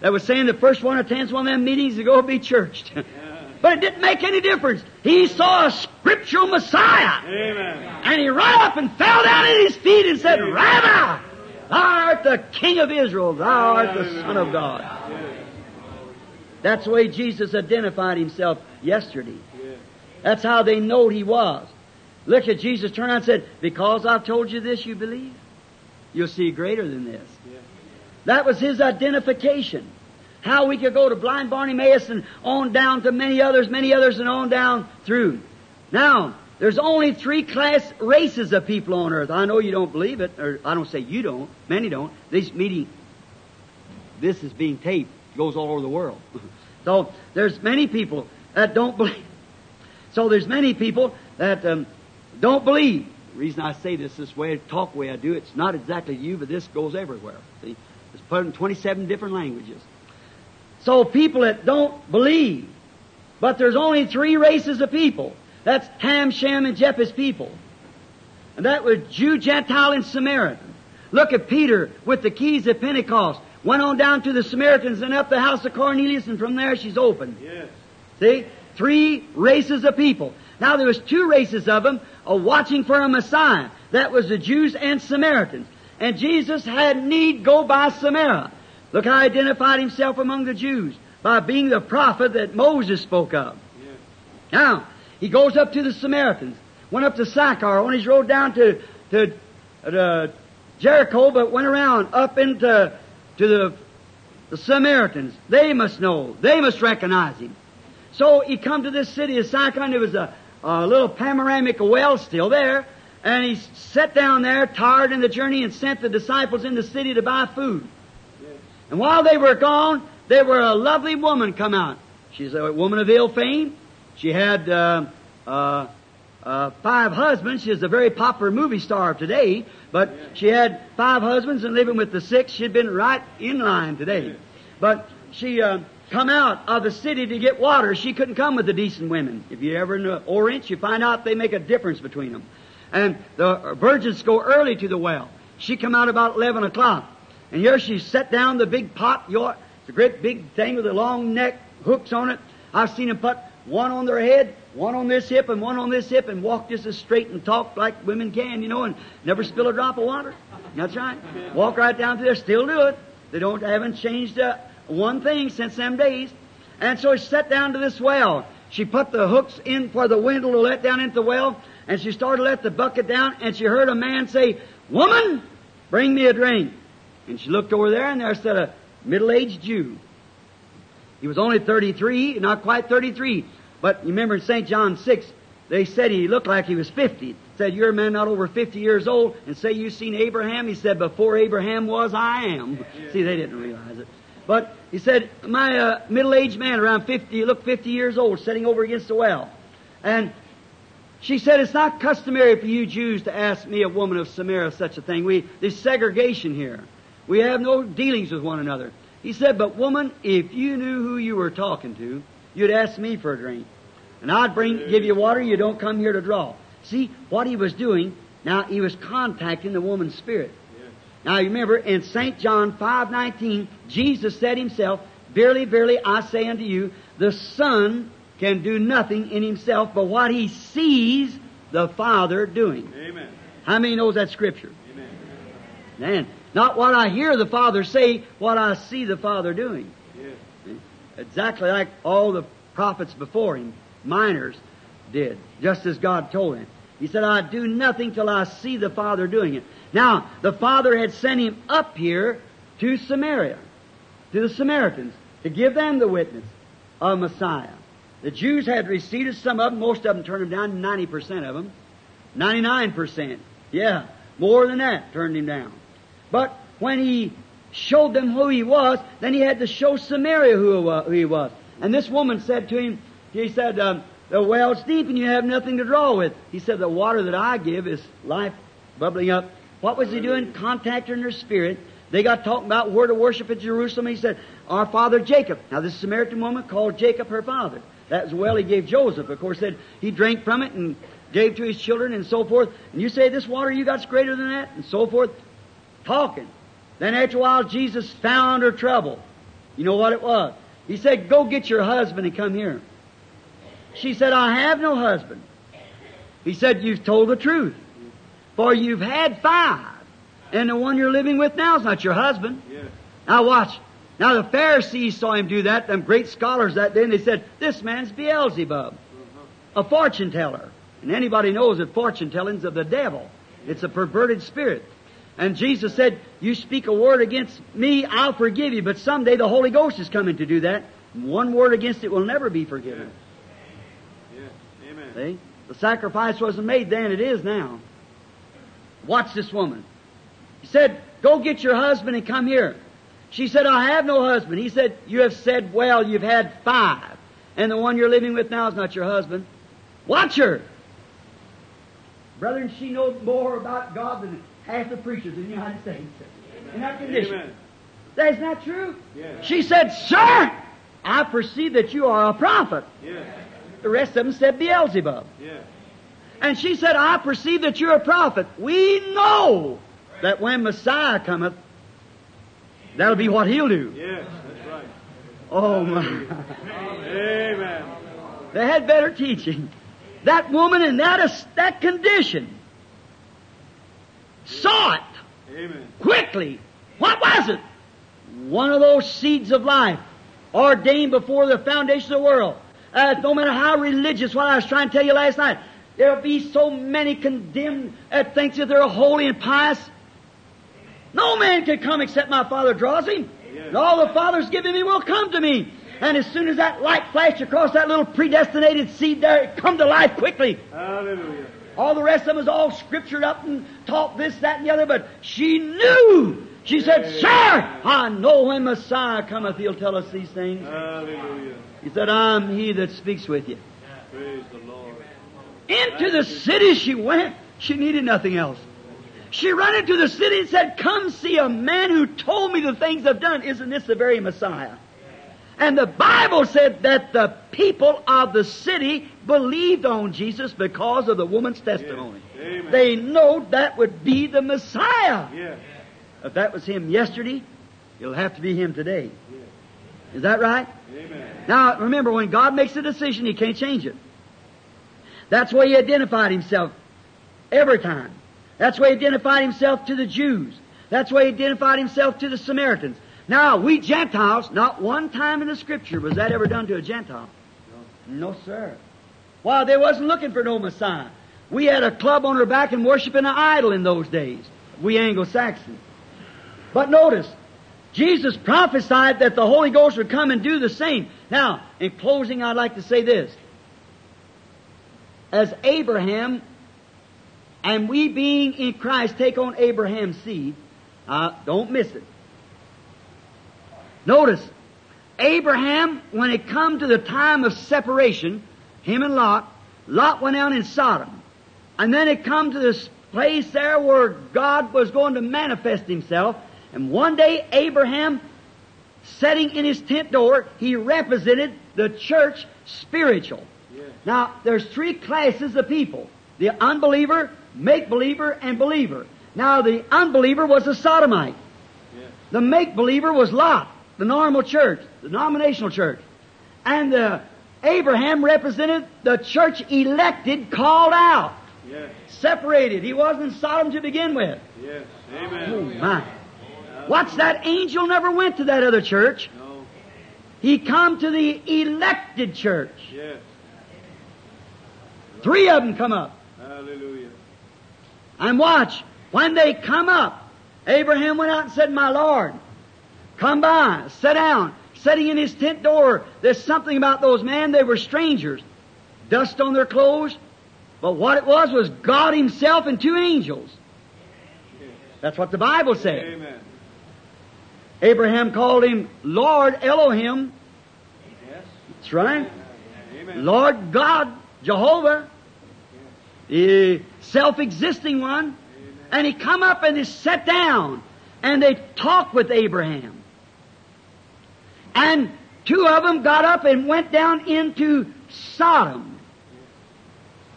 That was saying the first one attends one of them meetings to go be churched. but it didn't make any difference. He saw a scriptural Messiah. Amen. And he ran up and fell down at his feet and said, Rabbi, thou art the King of Israel, thou art the Son of God. That's the way Jesus identified himself yesterday. Yes. That's how they knowed he was. Look at Jesus turn around and said, Because I've told you this, you believe? You'll see greater than this. That was his identification. How we could go to blind Bartimaeus and on down to many others, many others, and on down through. Now, there's only three class races of people on earth. I know you don't believe it, or I don't say you don't. Many don't. This meeting, this is being taped. It goes all over the world. so there's many people that don't believe. So there's many people that um, don't believe. The reason I say this this way, talk way I do, it's not exactly you, but this goes everywhere. See, it's put in 27 different languages. So people that don't believe, but there's only three races of people. That's Ham, Shem, and Japheth's people. And that was Jew, Gentile, and Samaritan. Look at Peter with the keys of Pentecost. Went on down to the Samaritans and up the house of Cornelius, and from there she's opened. Yes. See? Three races of people. Now there was two races of them watching for a Messiah. That was the Jews and Samaritans. And Jesus had need go by Samaria. Look how he identified himself among the Jews. By being the prophet that Moses spoke of. Yes. Now, he goes up to the Samaritans. Went up to Sychar on his road down to, to uh, Jericho, but went around up into to the, the Samaritans. They must know. They must recognize him. So he come to this city of Sychar, and there was a, a little panoramic well still there. And he sat down there, tired in the journey, and sent the disciples in the city to buy food. And while they were gone, there were a lovely woman come out. She's a woman of ill fame. She had uh, uh, uh, five husbands. She's a very popular movie star of today, but she had five husbands and living with the six. She'd been right in line today. But she uh, come out of the city to get water. She couldn't come with the decent women. If you ever in the Orient, you find out they make a difference between them. And the virgins go early to the well. She come out about 11 o'clock. And here she set down the big pot. Your, a great big thing with a long neck, hooks on it. I've seen them put one on their head, one on this hip, and one on this hip, and walk just as straight and talk like women can, you know, and never spill a drop of water. That's right. Walk right down to there, still do it. They don't haven't changed uh, one thing since them days. And so she sat down to this well. She put the hooks in for the windle to let down into the well, and she started to let the bucket down, and she heard a man say, Woman, bring me a drink. And she looked over there, and there stood a middle-aged Jew. He was only 33, not quite 33. But you remember in St. John 6, they said he looked like he was 50. Said, you're a man not over 50 years old, and say you've seen Abraham. He said, before Abraham was, I am. See, they didn't realize it. But he said, my uh, middle-aged man, around 50, he looked 50 years old, sitting over against the well. And she said, it's not customary for you Jews to ask me, a woman of Samaria, such a thing. We, there's segregation here. We have no dealings with one another. He said, but woman, if you knew who you were talking to, you'd ask me for a drink. And I'd bring, give you water, you don't come here to draw. See, what he was doing, now he was contacting the woman's spirit. Now you remember in St. John 5:19, Jesus said himself, "Verily, verily, I say unto you, the Son can do nothing in himself but what he sees the Father doing." Amen. How many knows that scripture? Amen. Man, not what I hear the Father say, what I see the Father doing. Yes. Exactly like all the prophets before him, minors, did, just as God told him. He said, I do nothing till I see the Father doing it. Now, the Father had sent him up here to Samaria, to the Samaritans, to give them the witness of Messiah. The Jews had received some of them, most of them turned him down, 90% of them. 99%. Yeah, more than that turned him down. But when he showed them who he was, then he had to show Samaria who he was. And this woman said to him, he said, um, the well's deep and you have nothing to draw with. He said, the water that I give is life bubbling up. What was he doing? Contacting in her spirit. They got talking about where to worship at Jerusalem. He said, our father Jacob. Now this Samaritan woman called Jacob her father. That was well he gave Joseph. Of course, said he drank from it and gave to his children and so forth. And you say this water you got's greater than that and so forth. Talking. Then after a while Jesus found her trouble. You know what it was? He said, go get your husband and come here. She said, I have no husband. He said, you've told the truth. For you've had five. And the one you're living with now is not your husband. Yes. Now watch. Now the Pharisees saw him do that, them great scholars that day, and they said, this man's Beelzebub, a fortune teller. And anybody knows that fortune telling's of the devil. It's a perverted spirit. And Jesus said, you speak a word against me, I'll forgive you. But someday the Holy Ghost is coming to do that. One word against it will never be forgiven. Yes. Amen. See? The sacrifice wasn't made then, it is now. Watch this woman. He said, Go get your husband and come here. She said, I have no husband. He said, You have said well, you've had five. And the one you're living with now is not your husband. Watch her. Brethren, she knows more about God than half the preachers in the United States. In that condition. Amen. That's not true. Yes. She said, Sir, I perceive that you are a prophet. Yes. The rest of them said Beelzebub. Yes. And she said, I perceive that you're a prophet. We know that when Messiah cometh, that'll be what he'll do. Yes. That's right. Oh my. Amen. They had better teaching. That woman in that, that condition saw it Amen. quickly. What was it? One of those seeds of life ordained before the foundation of the world. Uh, no matter how religious, what I was trying to tell you last night, there'll be so many condemned that thinks that they're holy and pious. No man can come except my Father draws him. And all the Father's given me will come to me. And as soon as that light flashed across that little predestinated seed there, it come to life quickly. Hallelujah. All the rest of them was all scriptured up and taught this, that, and the other, but she knew. She said, Sir, I know when Messiah cometh, he'll tell us these things. Hallelujah. He said, I'm he that speaks with you. Praise the Lord. Into the city she went. She needed nothing else. She ran into the city and said, Come see a man who told me the things I've done. Isn't this the very Messiah? And the Bible said that the people of the city believed on Jesus because of the woman's testimony. Amen. They know that would be the Messiah. Yes. If that was him yesterday, it'll have to be him today. Is that right? Amen. Now, remember, when God makes a decision, He can't change it. That's why He identified Himself every time. That's why He identified Himself to the Jews. That's why He identified Himself to the Samaritans. Now, we Gentiles, not one time in the Scripture was that ever done to a Gentile. No, no sir. Why, they wasn't looking for no Messiah. We had a club on our back and worshiping an idol in those days. We Anglo-Saxons. But notice, Jesus prophesied that the Holy Ghost would come and do the same. Now, in closing, I'd like to say this. As Abraham, and we being in Christ take on Abraham's seed, uh, don't miss it. Notice, Abraham, when it come to the time of separation, him and Lot, Lot went out in Sodom. And then it come to this place there where God was going to manifest himself. And one day Abraham setting in his tent door, he represented the church spiritual. Yes. Now, there's three classes of people. The unbeliever, make-believer, and believer. Now, the unbeliever was a sodomite. The make-believer was Lot, the normal church, the denominational church. And uh, Abraham represented the church elected, called out, Yes. separated. He wasn't in Sodom to begin with. Yes. Oh, Amen. my. What's that? Angel never went to that other church. No. He come to the elected church. Yes. Three of them come up. Hallelujah. And watch, when they come up, Abraham went out and said, My Lord, come by, sit down. Sitting in his tent door, there's something about those men, they were strangers. Dust on their clothes. But what it was was God Himself and two angels. That's what the Bible said. Amen. Abraham called him Lord Elohim. Yes. That's right. Amen. Lord God, Jehovah, the self-existing one. And he come up and he sat down and they talked with Abraham. And two of them got up and went down into Sodom.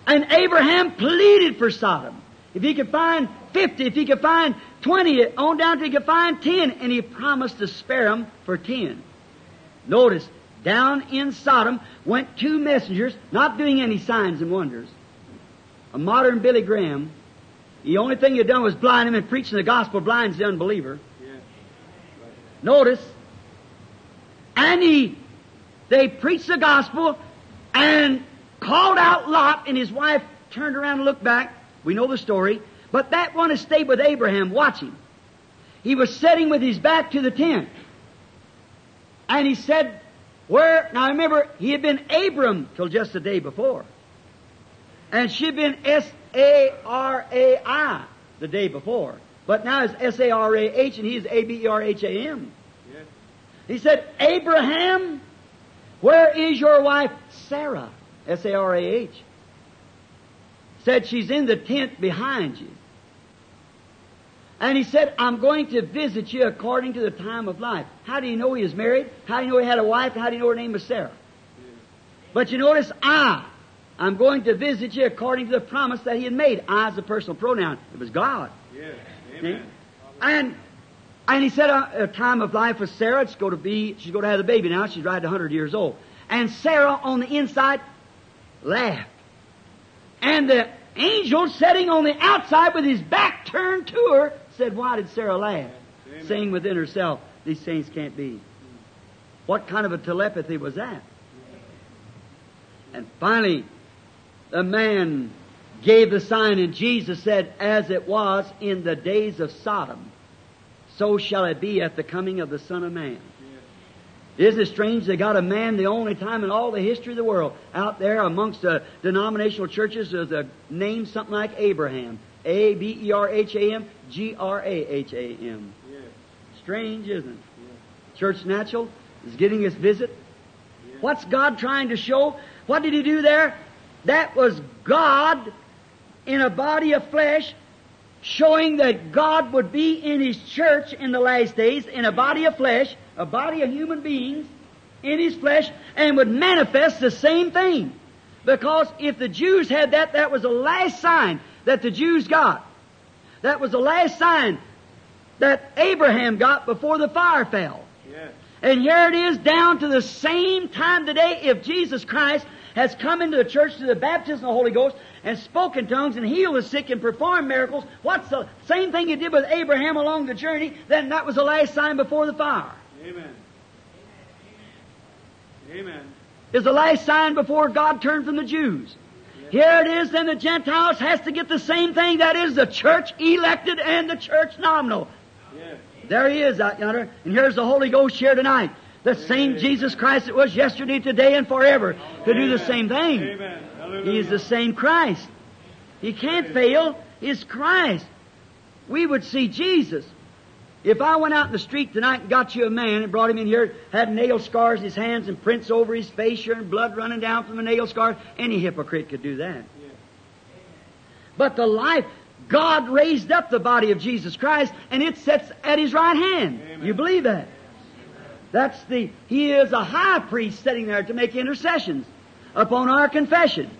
And Abraham pleaded for Sodom. If he could find 50, if he could find 20, on down to he could find 10, and he promised to spare them for 10. Notice, down in Sodom went two messengers, not doing any signs and wonders. A modern Billy Graham. The only thing he'd done was blind him and preaching the gospel blinds the unbeliever. Notice. And he, they preached the gospel and called out Lot and his wife turned around and looked back. We know the story. But that one has stayed with Abraham watching. He was sitting with his back to the tent. And he said, where, now remember, he had been Abram till just the day before. And she'd been S-A-R-A-I the day before. But now it's S-A-R-A-H and he's A-B-E-R-H-A-M. Yes. He said, Abraham, where is your wife Sarah? S-A-R-A-H. Said she's in the tent behind you. And he said, I'm going to visit you according to the time of life. How do you know he was married? How do you know he had a wife? How do you know her name was Sarah? But you notice, I, I'm going to visit you according to the promise that he had made. I is a personal pronoun. It was God. Yes. Amen. And and he said a, a time of life with Sarah, it's going to be, she's going to have the baby now. She's right at 100 years old. And Sarah on the inside laughed. And the angel sitting on the outside with his back turned to her said, why did Sarah laugh? Amen. Saying within herself, these things can't be. What kind of a telepathy was that? And finally, the man gave the sign and Jesus said, as it was in the days of Sodom, so shall it be at the coming of the Son of Man. Isn't it strange they got a man the only time in all the history of the world out there amongst the denominational churches there's a name something like Abraham. A B E R H A M G R A H A M. Strange, isn't it? Church Natural is getting his visit. What's God trying to show? What did he do there? That was God in a body of flesh showing that God would be in His church in the last days in a body of flesh, a body of human beings in His flesh, and would manifest the same thing. Because if the Jews had that, that was the last sign that the Jews got. That was the last sign that Abraham got before the fire fell. Yes. And here it is down to the same time today if Jesus Christ has come into the church to the baptism of the Holy Ghost and spoken tongues and healed the sick and performed miracles, what's the same thing he did with Abraham along the journey? Then that was the last sign before the fire. Amen. Amen. Is the last sign before God turned from the Jews. Here it is, then the Gentiles has to get the same thing. That is the church elected and the church nominal. Yes. There he is out yonder. And here's the Holy Ghost here tonight. The same Jesus Christ that was yesterday, today, and forever to do the same thing. Amen. He is the same Christ. He can't fail. He's Christ. We would see Jesus. If I went out in the street tonight and got you a man and brought him in here, had nail scars in his hands and prints over his face here and blood running down from the nail scars, any hypocrite could do that. But the life, God raised up the body of Jesus Christ and it sits at his right hand. Amen. You believe that? That's the, He is a high priest sitting there to make intercessions upon our confession.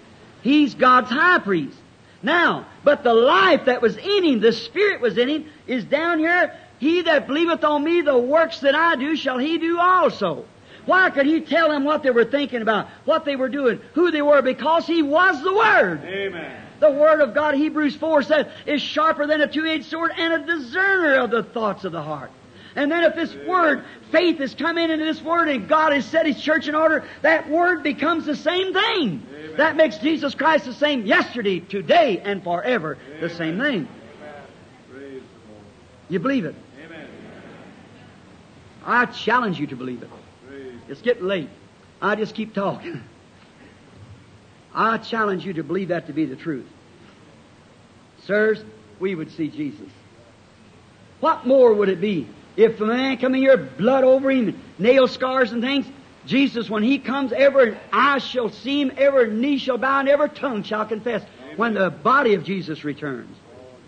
He's God's high priest. Now, but the life that was in him, the spirit was in him, is down here. He that believeth on me, the works that I do shall he do also. Why could he tell them what they were thinking about, what they were doing, who they were? Because he was the Word. Amen. The Word of God, Hebrews 4 says, is sharper than a two-edged sword and a discerner of the thoughts of the heart. And then if this Word, faith has come in into this Word and God has set His church in order, that Word becomes the same thing. Amen. That makes Jesus Christ the same yesterday, today, and forever. The same thing. You believe it? Amen. I challenge you to believe it. It's getting late. I just keep talking. I challenge you to believe that to be the truth. Sirs, we would see Jesus. What more would it be if a man come in here, blood over him, nail scars and things? Jesus, when he comes, every eye shall see him, every knee shall bow, and every tongue shall confess when the body of Jesus returns.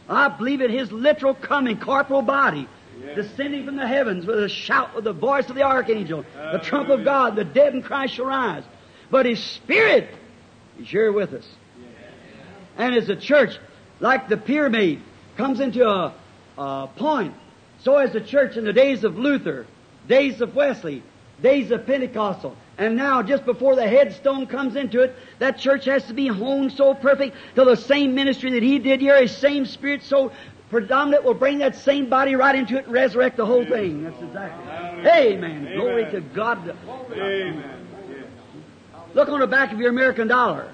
I believe in his literal coming, corporal body, Yes. descending from the heavens with a shout, with the voice of the archangel, the trump of God, the dead in Christ shall rise. But his spirit is here with us. And as the church, like the pyramid, comes into a, a point, so as the church in the days of Luther, days of Wesley, days of Pentecostal, and now just before the headstone comes into it, that church has to be honed so perfect till the same ministry that he did here, his same spirit so predominant will bring that same body right into it and resurrect the whole thing. That's exactly. Amen. Glory to God. Amen. Look on the back of your American dollar.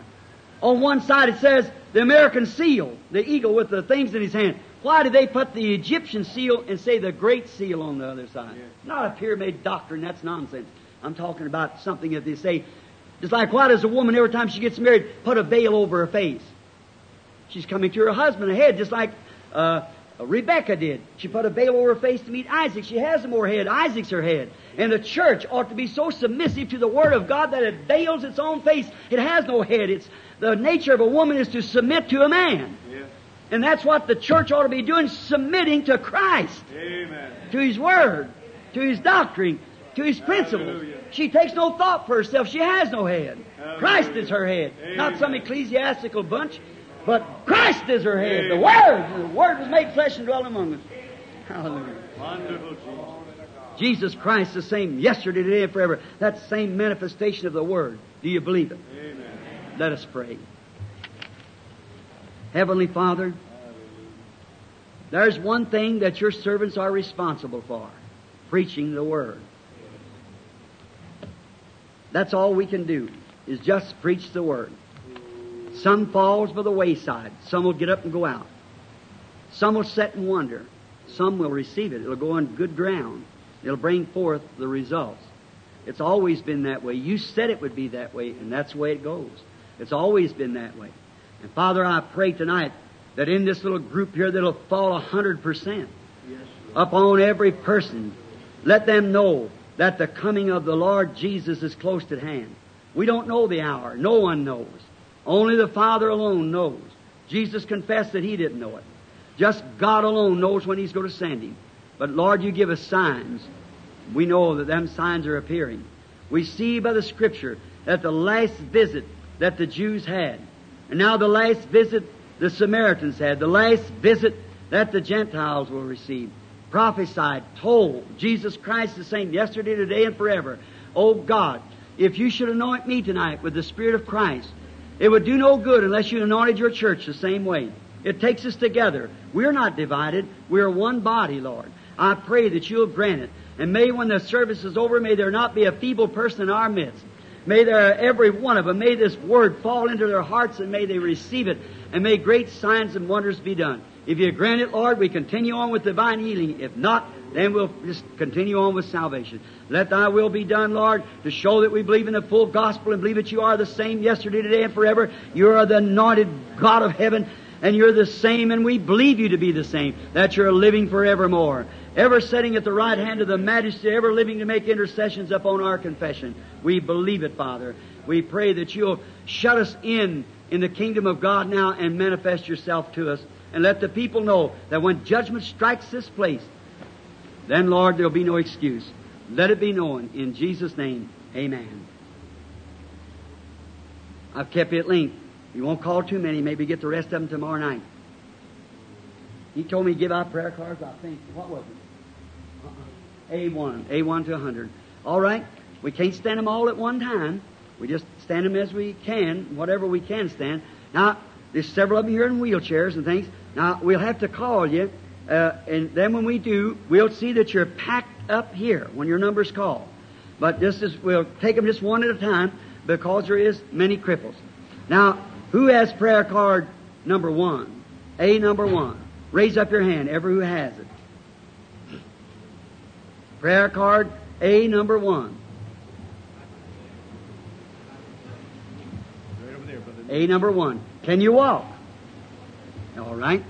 On one side it says the American seal, the eagle with the things in his hand. Why did they put the Egyptian seal and say the great seal on the other side? Yes. Not a pyramid doctrine, that's nonsense. I'm talking about something that they say. It's like why does a woman every time she gets married put a veil over her face? She's coming to her husband ahead, just like uh, Rebecca did. She put a veil over her face to meet Isaac. She has no more head. Isaac's her head. And the church ought to be so submissive to the Word of God that it veils its own face. It has no head. It's the nature of a woman is to submit to a man. And that's what the church ought to be doing, submitting to Christ, Amen. to His Word, to His doctrine, to His principles. Hallelujah. She takes no thought for herself. She has no head. Hallelujah. Christ is her head. Not some ecclesiastical bunch, but Christ is her head. The Word. The Word was made flesh and dwelt among us. Hallelujah. Wonderful Jesus. Jesus Christ the same yesterday, today, and forever. That same manifestation of the Word. Do you believe it? Amen. Let us pray. Heavenly Father, there's one thing that your servants are responsible for preaching the Word. That's all we can do, is just preach the Word. Some falls by the wayside. Some will get up and go out. Some will sit and wonder. Some will receive it. It'll go on good ground. It'll bring forth the results. It's always been that way. You said it would be that way, and that's the way it goes. It's always been that way. And Father, I pray tonight that in this little group here that'll fall a hundred percent Yes. upon every person. Let them know that the coming of the Lord Jesus is close at hand. We don't know the hour. No one knows. Only the Father alone knows. Jesus confessed that He didn't know it. Just God alone knows when He's going to send Him. But Lord, you give us signs. We know that them signs are appearing. We see by the Scripture that the last visit that the Jews had, and now the last visit the Samaritans had, the last visit that the Gentiles will receive, prophesied, told, Jesus Christ the same yesterday, today, and forever. Oh God, if you should anoint me tonight with the Spirit of Christ, it would do no good unless you anointed your church the same way. It takes us together. We're not divided. We're one body, Lord. I pray that you'll grant it. And may when the service is over, may there not be a feeble person in our midst. May there, every one of them, may this word fall into their hearts and may they receive it. And may great signs and wonders be done. If you grant it, Lord, we continue on with divine healing. If not, then we'll just continue on with salvation. Let thy will be done, Lord, to show that we believe in the full gospel and believe that you are the same yesterday, today, and forever. You are the anointed God of heaven, and you're the same, and we believe you to be the same, that you're living forevermore. Ever sitting at the right hand of the majesty, ever living to make intercessions upon our confession. We believe it, Father. We pray that you'll shut us in in the kingdom of God now and manifest yourself to us. And let the people know that when judgment strikes this place, then, Lord, there'll be no excuse. Let it be known in Jesus' name. Amen. I've kept you at length. You won't call too many. Maybe get the rest of them tomorrow night. He told me to give out prayer cards. I think what was it? Uh-uh. A1, A1 to 100. All right. We can't stand them all at one time. We just stand them as we can, whatever we can stand. Now, there's several of them here in wheelchairs and things. Now, we'll have to call you, uh, and then when we do, we'll see that you're packed up here when your number's called. But just as we'll take them just one at a time because there is many cripples. Now, who has prayer card number one? A number one. Raise up your hand, ever who has it. Prayer card A number one. A number one. Can you walk? All right.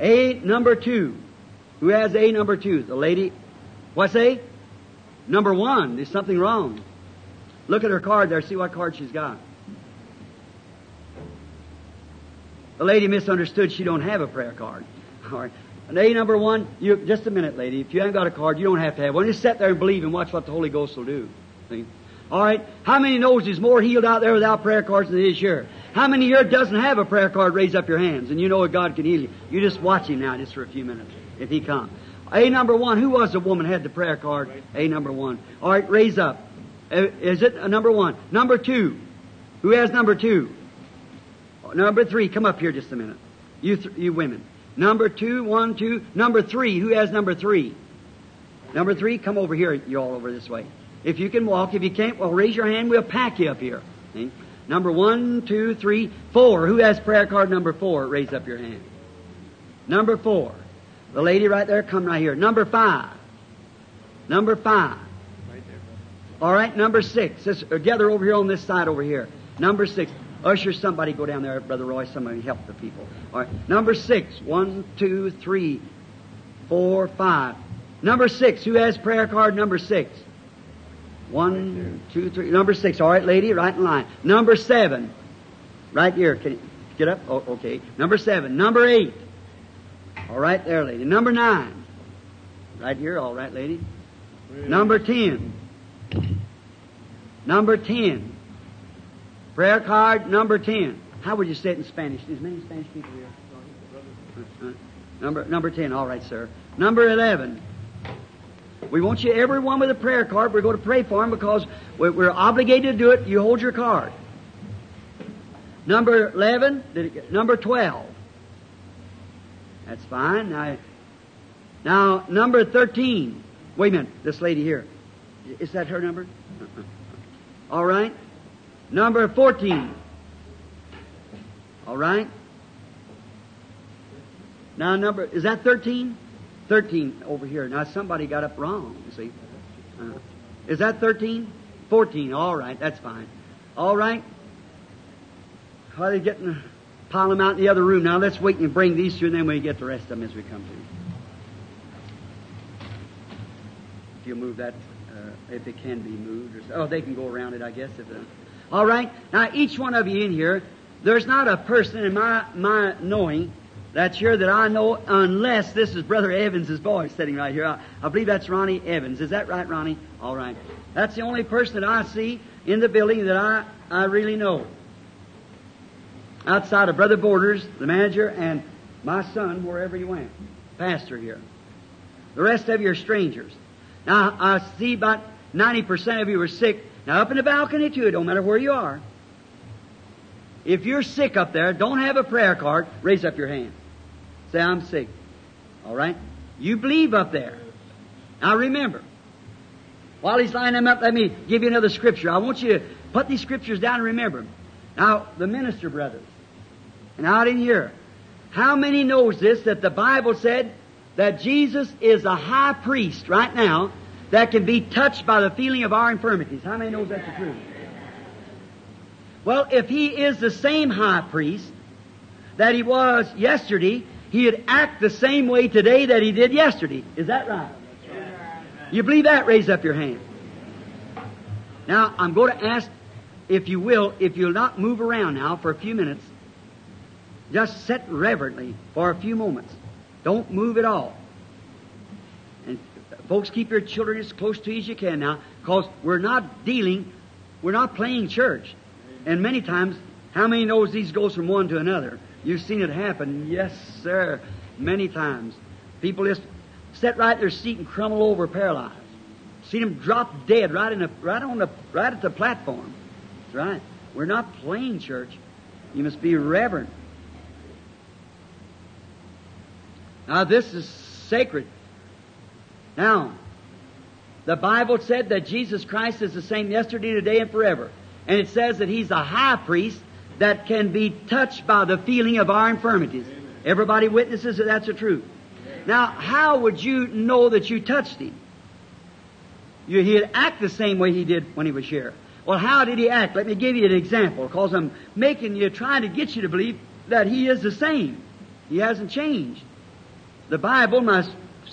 A number two. Who has A number two? The lady. What's A? Number one. There's something wrong. Look at her card there. See what card she's got. The lady misunderstood. She don't have a prayer card. All right. A number one. You just a minute, lady. If you haven't got a card, you don't have to have one. Just sit there and believe and watch what the Holy Ghost will do. See? All right. How many knows there's more healed out there without prayer cards than is here? How many here doesn't have a prayer card? Raise up your hands, and you know that God can heal you. You just watch Him now, just for a few minutes, if He comes. A number one. Who was the woman had the prayer card? A number one. All right, raise up. Uh, Is it a number one? Number two. Who has number two? Number three. Come up here just a minute. You, th- you women. Number two, one, two. Number three. Who has number three? Number three. Come over here. You all over this way. If you can walk, if you can't, well, raise your hand. We'll pack you up here. Number one, two, three, four. Who has prayer card number four? Raise up your hand. Number four. The lady right there, come right here. Number five. Number five. Right there. All right, number six. Let's uh, gather over here on this side over here. Number six. Usher, somebody go down there, Brother Roy. Somebody help the people. All right. Number six. One, two, three, four, five. Number six. Who has prayer card number six? One, two, three. Number six. All right, lady, right in line. Number seven. Right here. Can you get up? Oh, okay. Number seven. Number eight. All right there, lady. Number nine. Right here. All right, lady. Number ten. Number ten. Prayer card number ten. How would you say it in Spanish? There's many Spanish people here. Number number ten. All right, sir. Number eleven. We want you, everyone with a prayer card. We're going to pray for them because we're, obligated to do it. You hold your card. Number eleven. Did it get, number twelve. That's fine. Now, now number thirteen. Wait a minute. This lady here. Is that her number? Uh-uh. All right. Number 14. All right. Now number, is that 13? 13 over here. Now somebody got up wrong, you see. Uh, is that 13? 14. All right. That's fine. All right. How are they getting, pile them out in the other room. Now let's wait and bring these through and then we get the rest of them as we come to. If you move that, uh, if it can be moved. Or. Oh, they can go around it, I guess. If all right. Now, each one of you in here, there's not a person in my my knowing that's here that I know, unless this is Brother Evans' boy sitting right here. I, I believe that's Ronnie Evans. Is that right, Ronnie? All right. That's the only person that I see in the building that I I really know. Outside of Brother Borders, the manager, and my son, wherever he went, pastor here. The rest of you are strangers. Now, I see about 90% of you are sick. Now, up in the balcony, too, it don't matter where you are. If you're sick up there, don't have a prayer card, raise up your hand. Say, I'm sick. All right? You believe up there. Now, remember, while he's lining them up, let me give you another scripture. I want you to put these scriptures down and remember them. Now, the minister brothers, and out in here, how many knows this, that the Bible said that Jesus is a high priest right now that can be touched by the feeling of our infirmities. How many knows that's the truth? Well, if he is the same high priest that he was yesterday, he'd act the same way today that he did yesterday. Is that right? You believe that? Raise up your hand. Now, I'm going to ask, if you will, if you'll not move around now for a few minutes, just sit reverently for a few moments. Don't move at all. Folks, keep your children as close to you as you can now, because we're not dealing, we're not playing church. And many times, how many knows these goes from one to another? You've seen it happen. Yes, sir. Many times. People just sit right in their seat and crumble over paralyzed. Seen them drop dead right in the, right on the, right at the platform. That's right. We're not playing church. You must be reverent. Now this is sacred. Now, the Bible said that Jesus Christ is the same yesterday, today, and forever. And it says that He's a high priest that can be touched by the feeling of our infirmities. Everybody witnesses that that's the truth. Now, how would you know that you touched Him? You, he'd act the same way He did when He was here. Well, how did He act? Let me give you an example, because I'm making you, trying to get you to believe that He is the same. He hasn't changed. The Bible, my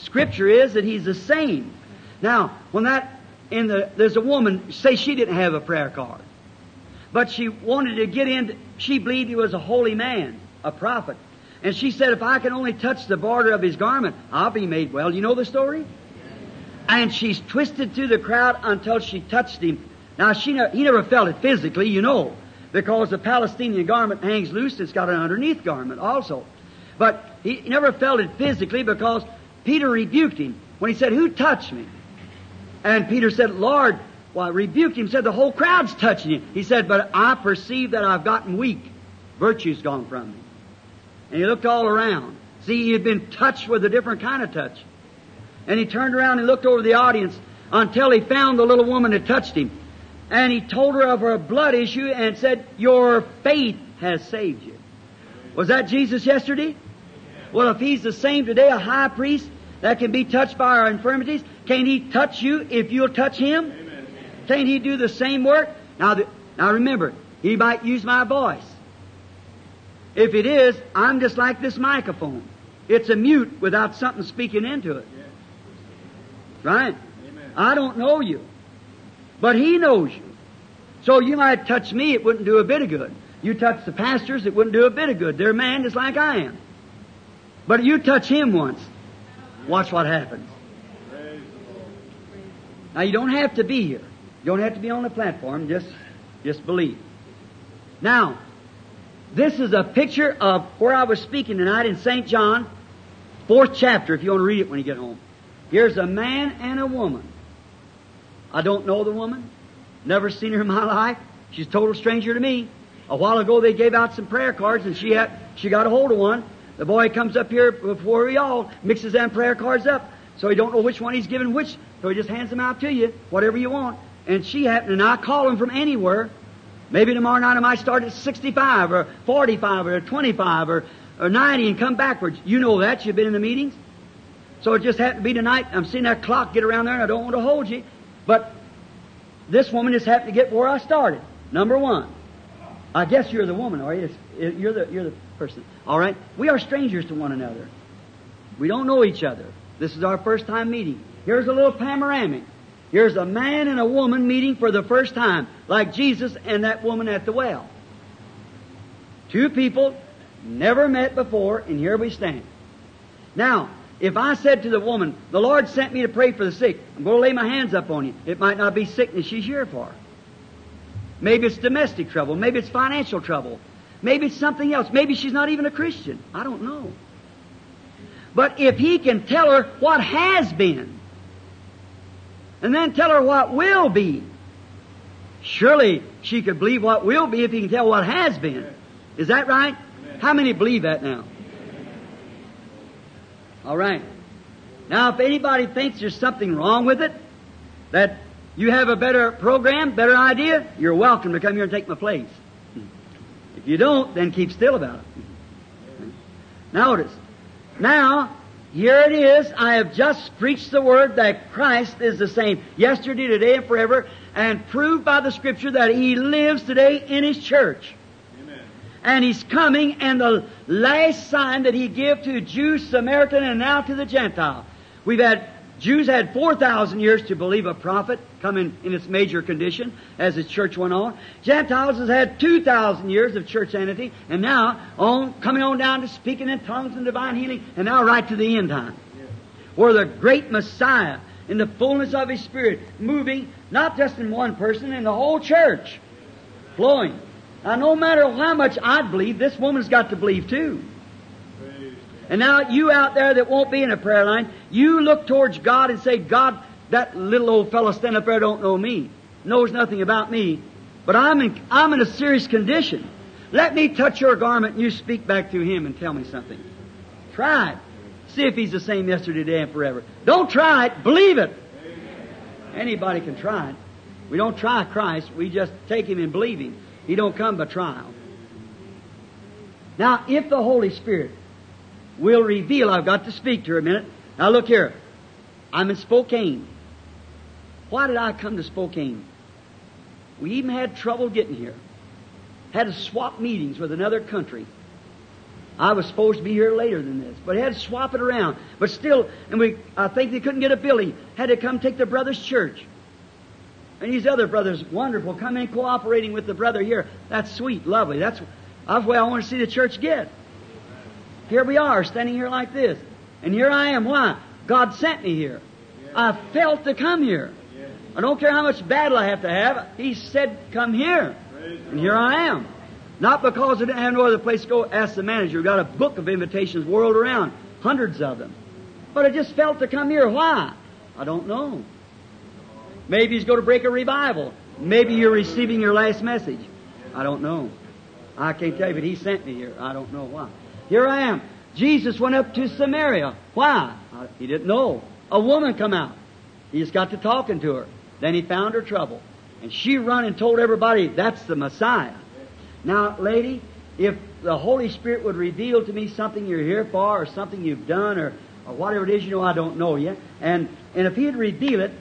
scripture is that He's the same. Now, when that, in the, there's a woman, say she didn't have a prayer card. But she wanted to get in, she believed he was a holy man, a prophet. And she said, if I can only touch the border of his garment, I'll be made well. You know the story? And she's twisted through the crowd until she touched him. Now, she he never felt it physically, you know, because the Palestinian garment hangs loose. It's got an underneath garment also. But he never felt it physically because Peter rebuked him when he said, Who touched me? And Peter said, Lord, well, rebuked him, said, The whole crowd's touching you. He said, But I perceive that I've gotten weak. Virtue's gone from me. And he looked all around. See, he had been touched with a different kind of touch. And he turned around and looked over the audience until he found the little woman that touched him. And he told her of her blood issue and said, Your faith has saved you. Was that Jesus yesterday? Well, if he's the same today, a high priest that can be touched by our infirmities, can't he touch you if you'll touch him? Can't he do the same work? Now, the, now remember, he might use my voice. If it is, I'm just like this microphone. It's a mute without something speaking into it. Right? Amen. I don't know you. But he knows you. So you might touch me, it wouldn't do a bit of good. You touch the pastors, it wouldn't do a bit of good. They're man just like I am. But you touch him once. Watch what happens. Now you don't have to be here. You don't have to be on the platform. Just, just believe. Now, this is a picture of where I was speaking tonight in St. John, fourth chapter, if you want to read it when you get home. Here's a man and a woman. I don't know the woman. Never seen her in my life. She's a total stranger to me. A while ago they gave out some prayer cards and she had, she got a hold of one. The boy comes up here before we all, mixes them prayer cards up. So he don't know which one he's giving which. So he just hands them out to you, whatever you want. And she happened, and I call him from anywhere. Maybe tomorrow night I might start at 65 or 45 or 25 or, or 90 and come backwards. You know that. You've been in the meetings. So it just happened to be tonight. I'm seeing that clock get around there and I don't want to hold you. But this woman just happened to get where I started. Number one. I guess you're the woman, are you? You're the, you're the person. All right? We are strangers to one another. We don't know each other. This is our first time meeting. Here's a little panoramic. Here's a man and a woman meeting for the first time, like Jesus and that woman at the well. Two people never met before, and here we stand. Now, if I said to the woman, the Lord sent me to pray for the sick, I'm going to lay my hands up on you. It might not be sickness she's here for. Maybe it's domestic trouble. Maybe it's financial trouble. Maybe it's something else. Maybe she's not even a Christian. I don't know. But if he can tell her what has been, and then tell her what will be, surely she could believe what will be if he can tell what has been. Is that right? How many believe that now? All right. Now, if anybody thinks there's something wrong with it, that you have a better program, better idea, you're welcome to come here and take my place. If you don't, then keep still about it. Notice. Now, here it is. I have just preached the word that Christ is the same yesterday, today, and forever, and proved by the scripture that He lives today in His church. Amen. And He's coming, and the last sign that He gave to Jew, Samaritan, and now to the Gentile. We've had Jews had 4,000 years to believe a prophet coming in its major condition as the church went on. Gentiles has had 2,000 years of church entity, and now on, coming on down to speaking in tongues and divine healing, and now right to the end time. Where the great Messiah in the fullness of His Spirit, moving not just in one person, in the whole church, flowing. Now, no matter how much I believe, this woman's got to believe too. And now, you out there that won't be in a prayer line, you look towards God and say, God, that little old fellow standing up there don't know me, knows nothing about me, but I'm in, I'm in a serious condition. Let me touch your garment and you speak back to him and tell me something. Try it. See if he's the same yesterday, today, and forever. Don't try it. Believe it. Anybody can try it. We don't try Christ. We just take him and believe him. He don't come by trial. Now, if the Holy Spirit will reveal, I've got to speak to her a minute. Now look here. I'm in Spokane. Why did I come to Spokane? We even had trouble getting here. Had to swap meetings with another country. I was supposed to be here later than this, but had to swap it around. But still, and we, I think they couldn't get a building. Had to come take the brother's church. And these other brothers, wonderful, come in cooperating with the brother here. That's sweet, lovely. That's, that's the way I want to see the church get. Here we are, standing here like this. And here I am. Why? God sent me here. I felt to come here. I don't care how much battle I have to have. He said, come here. And here I am. Not because I didn't have no other place to go. Ask the manager. We've got a book of invitations whirled around. Hundreds of them. But I just felt to come here. Why? I don't know. Maybe he's going to break a revival. Maybe you're receiving your last message. I don't know. I can't tell you, but he sent me here. I don't know why. Here I am. Jesus went up to Samaria. Why? Uh, he didn't know. A woman come out. He just got to talking to her. Then he found her trouble. And she run and told everybody, that's the Messiah. Now, lady, if the Holy Spirit would reveal to me something you're here for or something you've done or, or whatever it is, you know, I don't know yet. And, and if He'd reveal it,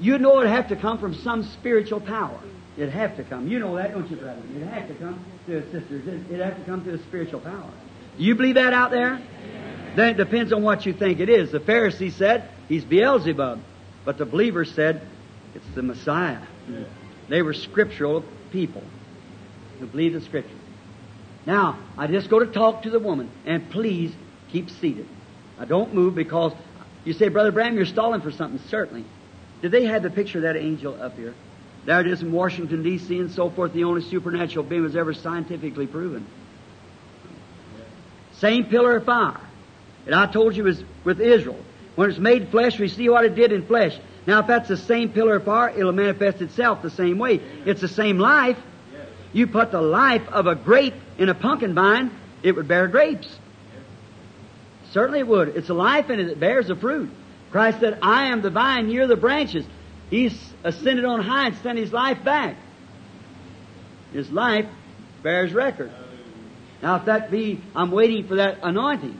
you'd know it'd have to come from some spiritual power. It'd have to come. You know that, don't you, brother? It'd have to come to sisters. It'd have to come to a spiritual power. Do you believe that out there? Then it depends on what you think it is. The Pharisee said, He's Beelzebub. But the believers said, It's the Messiah. They were scriptural people who believed the Scripture. Now, I just go to talk to the woman, and please keep seated. I don't move because you say, Brother Branham, you're stalling for something. Certainly. Did they have the picture of that angel up here? There it is in Washington, D.C., and so forth. The only supernatural being was ever scientifically proven. Same pillar of fire. And I told you it was with Israel. When it's made flesh, we see what it did in flesh. Now, if that's the same pillar of fire, it'll manifest itself the same way. It's the same life. You put the life of a grape in a pumpkin vine, it would bear grapes. Certainly it would. It's a life in it that bears the fruit. Christ said, I am the vine, you're the branches. He's ascended on high and sent his life back. His life bears record. Now, if that be, I'm waiting for that anointing.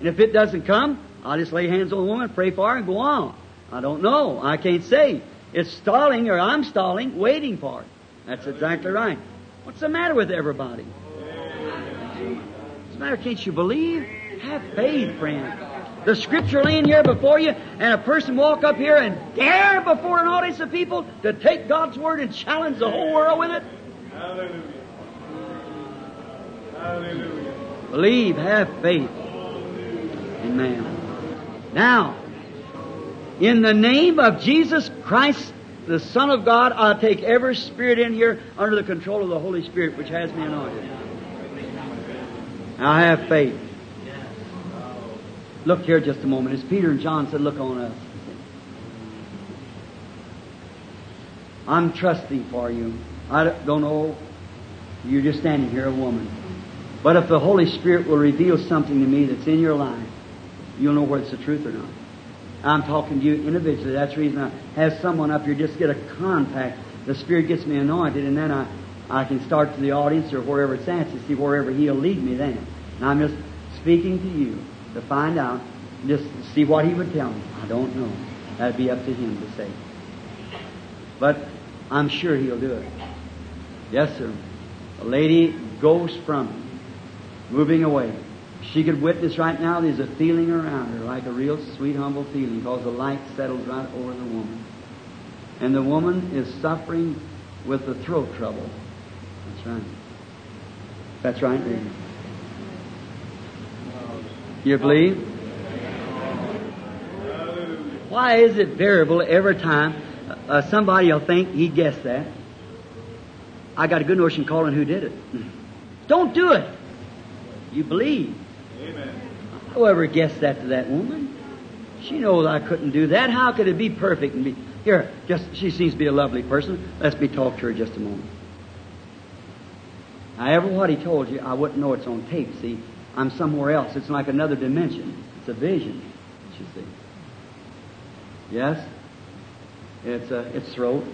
And if it doesn't come, I'll just lay hands on the woman, pray for her, and go on. I don't know. I can't say. It's stalling, or I'm stalling, waiting for it. That's exactly right. What's the matter with everybody? What's the matter? Can't you believe? Have faith, friend. The scripture laying here before you, and a person walk up here and dare before an audience of people to take God's word and challenge the whole world with it. Hallelujah. Hallelujah. Believe, have faith. Amen. Now, in the name of Jesus Christ, the Son of God, I take every spirit in here under the control of the Holy Spirit, which has me anointed. I have faith. Look here just a moment. As Peter and John said, look on us. I'm trusting for you. I don't know. You're just standing here, a woman. But if the Holy Spirit will reveal something to me that's in your life, you'll know whether it's the truth or not. I'm talking to you individually. That's the reason I have someone up here just get a contact. The Spirit gets me anointed, and then I, I can start to the audience or wherever it's at to see wherever He'll lead me then. And I'm just speaking to you to find out, just see what He would tell me. I don't know. That'd be up to Him to say. But I'm sure He'll do it. Yes, sir. The lady goes from moving away. She could witness right now there's a feeling around her, like a real sweet, humble feeling, because the light settles right over the woman. And the woman is suffering with the throat trouble. That's right. That's right. You believe? Why is it variable every time uh, somebody will think he guessed that? I got a good notion calling who did it. Don't do it. You believe. Amen. Whoever guessed that to that woman? She knows I couldn't do that. How could it be perfect and be here? Just she seems to be a lovely person. Let's be talk to her just a moment. However, what he told you, I wouldn't know it's on tape. See, I'm somewhere else. It's like another dimension. It's a vision. You see. Yes. It's a it's throat.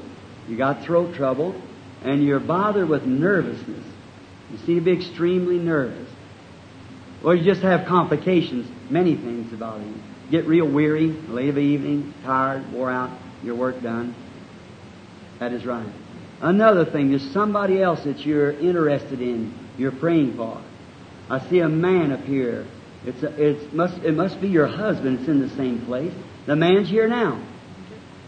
You got throat trouble, and you're bothered with nervousness. You seem to be extremely nervous. Or you just have complications, many things about you. Get real weary, late of the evening, tired, wore out, your work done. That is right. Another thing, there's somebody else that you're interested in, you're praying for. I see a man up here. It's a, it's must, it must be your husband. It's in the same place. The man's here now.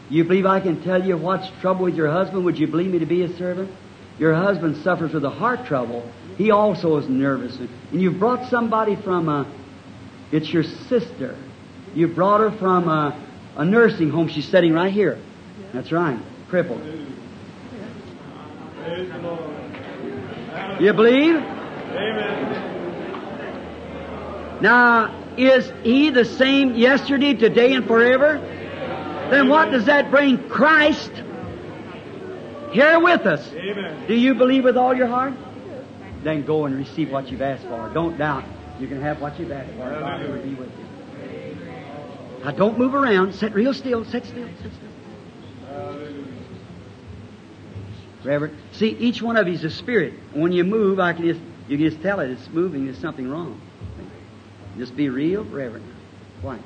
You believe I can tell you what's trouble with your husband? Would you believe me to be a servant? Your husband suffers with a heart trouble. He also is nervous. And you've brought somebody from a, it's your sister. You brought her from a, a nursing home. She's sitting right here. That's right. Crippled. You believe? Amen. Now, is he the same yesterday, today, and forever? Then what does that bring? Christ here with us. Amen. Do you believe with all your heart? Then go and receive what you've asked for. Don't doubt. You can have what you've asked for. God will be with you. Now don't move around. Sit real still. Sit still. Sit still. Reverend, see, each one of you is a spirit. When you move, I can just you can just tell it. It's moving. There's something wrong. Just be real, Reverend. Why?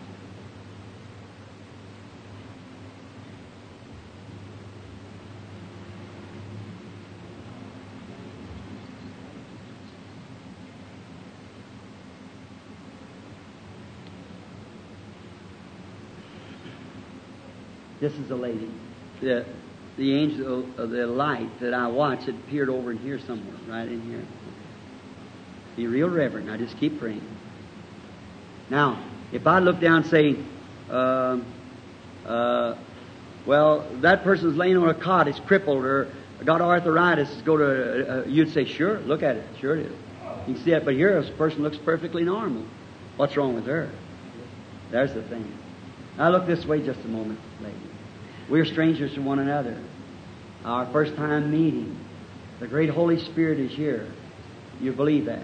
This is a lady. The, the angel of the light that I watched, it appeared over in here somewhere, right in here. Be real reverent. Now just keep praying. Now, if I look down and say, uh, uh, well, that person's laying on a cot, is crippled, or got arthritis, go to, uh, you'd say, sure, look at it. Sure it is. You can see that, but here this person looks perfectly normal. What's wrong with her? There's the thing. Now look this way just a moment, lady. We're strangers to one another. Our first time meeting. The great Holy Spirit is here. You believe that.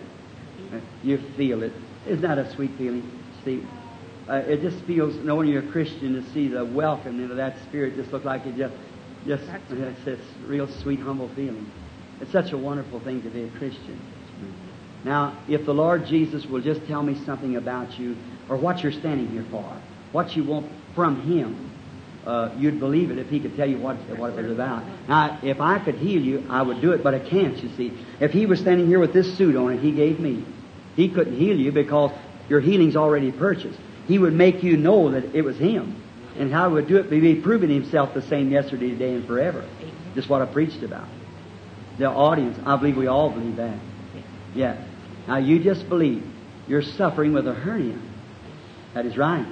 You feel it. Isn't that a sweet feeling, Steve? Uh, it just feels, knowing you're a Christian, to see the welcome into that Spirit just look like it just, just, it's this real sweet, humble feeling. It's such a wonderful thing to be a Christian. Now, if the Lord Jesus will just tell me something about you, or what you're standing here for, what you want from Him, uh, you'd believe it if He could tell you what, what it was about. Now, if I could heal you, I would do it, but I can't, you see. If He was standing here with this suit on it He gave me, He couldn't heal you because your healing's already purchased. He would make you know that it was Him. And how He would do it, be proving Himself the same yesterday, today, and forever. Just what I preached about. The audience, I believe we all believe that. Yeah. Now you just believe you're suffering with a hernia. That is right.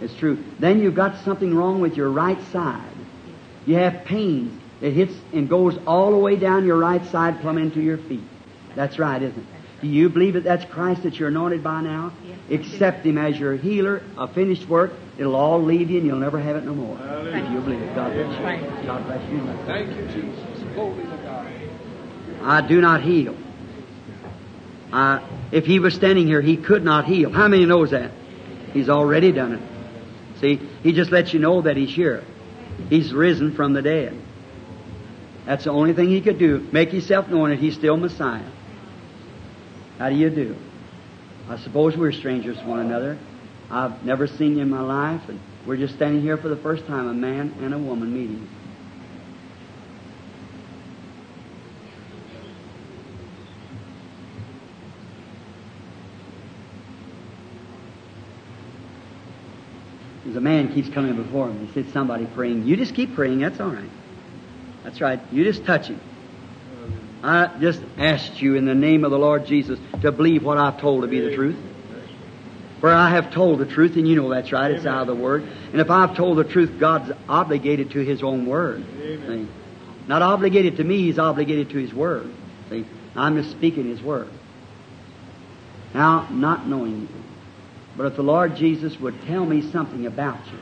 It's true. Then you've got something wrong with your right side. You have pains. It hits and goes all the way down your right side, plumb into your feet. That's right, isn't it? Do you believe that that's Christ that you're anointed by now? Accept Him as your healer, a finished work. It'll all leave you and you'll never have it no more. If you believe it. God bless you. God bless you. Thank you, Jesus. Glory to God. I do not heal. I, if he was standing here, he could not heal. How many knows that? He's already done it. See, he just lets you know that he's here. He's risen from the dead. That's the only thing he could do. Make himself known that he's still Messiah. How do you do? I suppose we're strangers to one another. I've never seen you in my life, and we're just standing here for the first time, a man and a woman meeting. There's a man keeps coming before him. He said, somebody praying. You just keep praying. That's all right. That's right. You just touch him. I just asked you in the name of the Lord Jesus to believe what I've told to be the truth. For I have told the truth, and you know that's right, it's out of the Word. And if I've told the truth, God's obligated to His own Word. Not obligated to me, He's obligated to His Word. See? I'm just speaking His Word. Now, not knowing you, but if the Lord Jesus would tell me something about you,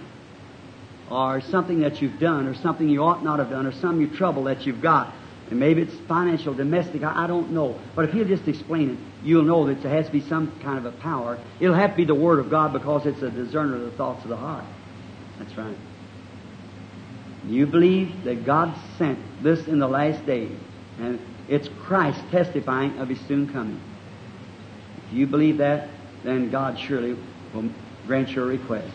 or something that you've done, or something you ought not have done, or some you trouble that you've got, and maybe it's financial, domestic, I, I don't know. But if he'll just explain it, you'll know that there has to be some kind of a power. It'll have to be the Word of God because it's a discerner of the thoughts of the heart. That's right. You believe that God sent this in the last days, and it's Christ testifying of His soon coming. If you believe that, then God surely will grant your request.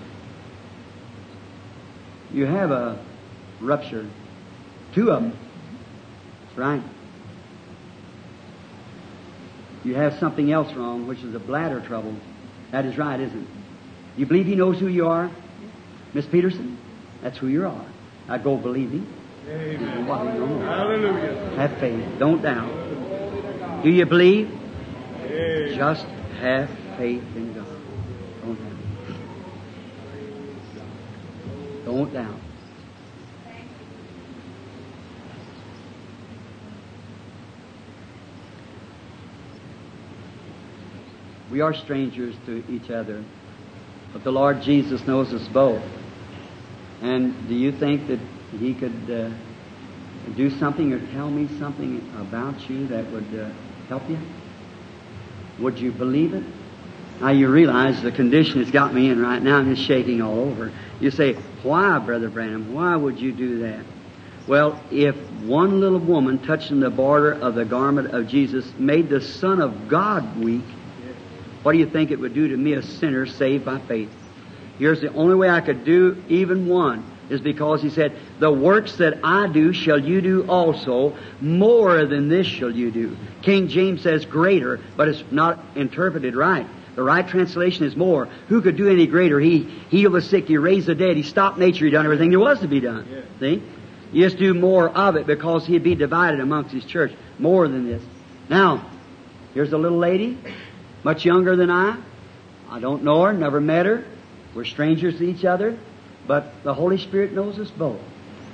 You have a rupture, two of them. That's right. You have something else wrong, which is a bladder trouble. That is right, isn't it? You believe He knows who you are? Miss Peterson? That's who you are. I go believe Him. Amen. Hallelujah. Have faith. Don't doubt. Do you believe? Amen. Just have faith in God. Don't doubt. Don't doubt. We are strangers to each other, but the Lord Jesus knows us both. And do you think that He could uh, do something or tell me something about you that would uh, help you? Would you believe it? Now you realize the condition it's got me in right now. I'm just shaking all over. You say, why, Brother Branham? Why would you do that? Well, if one little woman touching the border of the garment of Jesus made the Son of God weak, what do you think it would do to me, a sinner saved by faith? Here's the only way I could do even one is because he said, The works that I do shall you do also, more than this shall you do. King James says greater, but it's not interpreted right. The right translation is more. Who could do any greater? He healed the sick, he raised the dead, he stopped nature, he done everything there was to be done. Yes. See? You just do more of it because he'd be divided amongst his church. More than this. Now, here's a little lady, much younger than I. I don't know her, never met her. We're strangers to each other. But the Holy Spirit knows us both.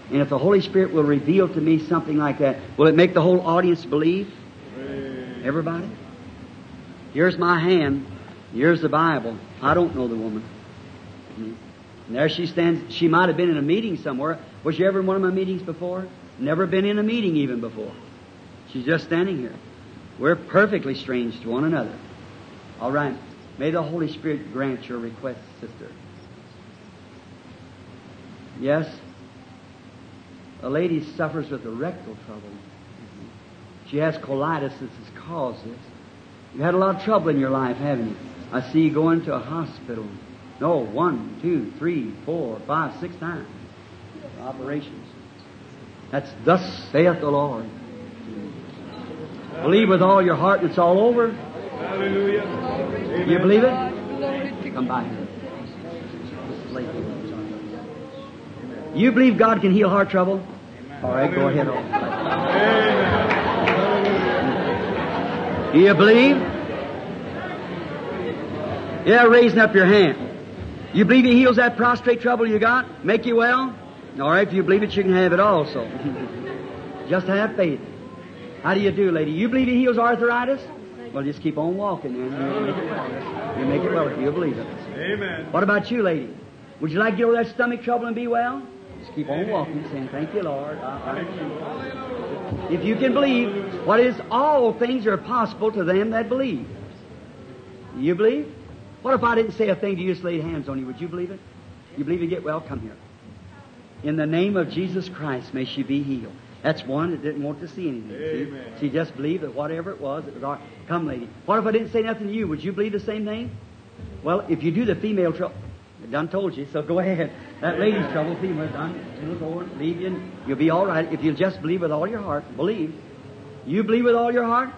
And if the Holy Spirit will reveal to me something like that, will it make the whole audience believe? Everybody? Here's my hand. Here's the Bible. I don't know the woman. Mm-hmm. And there she stands. She might have been in a meeting somewhere. Was she ever in one of my meetings before? Never been in a meeting even before. She's just standing here. We're perfectly strange to one another. All right. May the Holy Spirit grant your request, sister. Yes? A lady suffers with a rectal trouble. Mm-hmm. She has colitis that has caused this. You've had a lot of trouble in your life, haven't you? I see you going to a hospital. No, one, two, three, four, five, six times. Operations. That's thus saith the Lord. Believe with all your heart it's all over. Hallelujah. Amen. You believe it? Come by here. You believe God can heal heart trouble? All right, go ahead. Do you believe? Yeah, raising up your hand. You believe He heals that prostrate trouble you got? Make you well? All right, if you believe it, you can have it also. just have faith. How do you do, lady? You believe He heals arthritis? Well, just keep on walking, man. You make it well. You make it well if you believe it. Amen. What about you, lady? Would you like to get over that stomach trouble and be well? Just keep on walking, saying, Thank you, Lord. I- If you can believe, what is all things are possible to them that believe. You believe? What if I didn't say a thing to you, just laid hands on you? Would you believe it? You believe you get well? Come here. In the name of Jesus Christ, may she be healed. That's one that didn't want to see anything. see? She just believed that whatever it was, it was right. Come, lady. What if I didn't say nothing to you? Would you believe the same thing? Well, if you do the female trouble, done told you, so go ahead. That lady's trouble, female, done. She'll go and leave you, and you'll be all right if you'll just believe with all your heart. Believe. You believe with all your heart?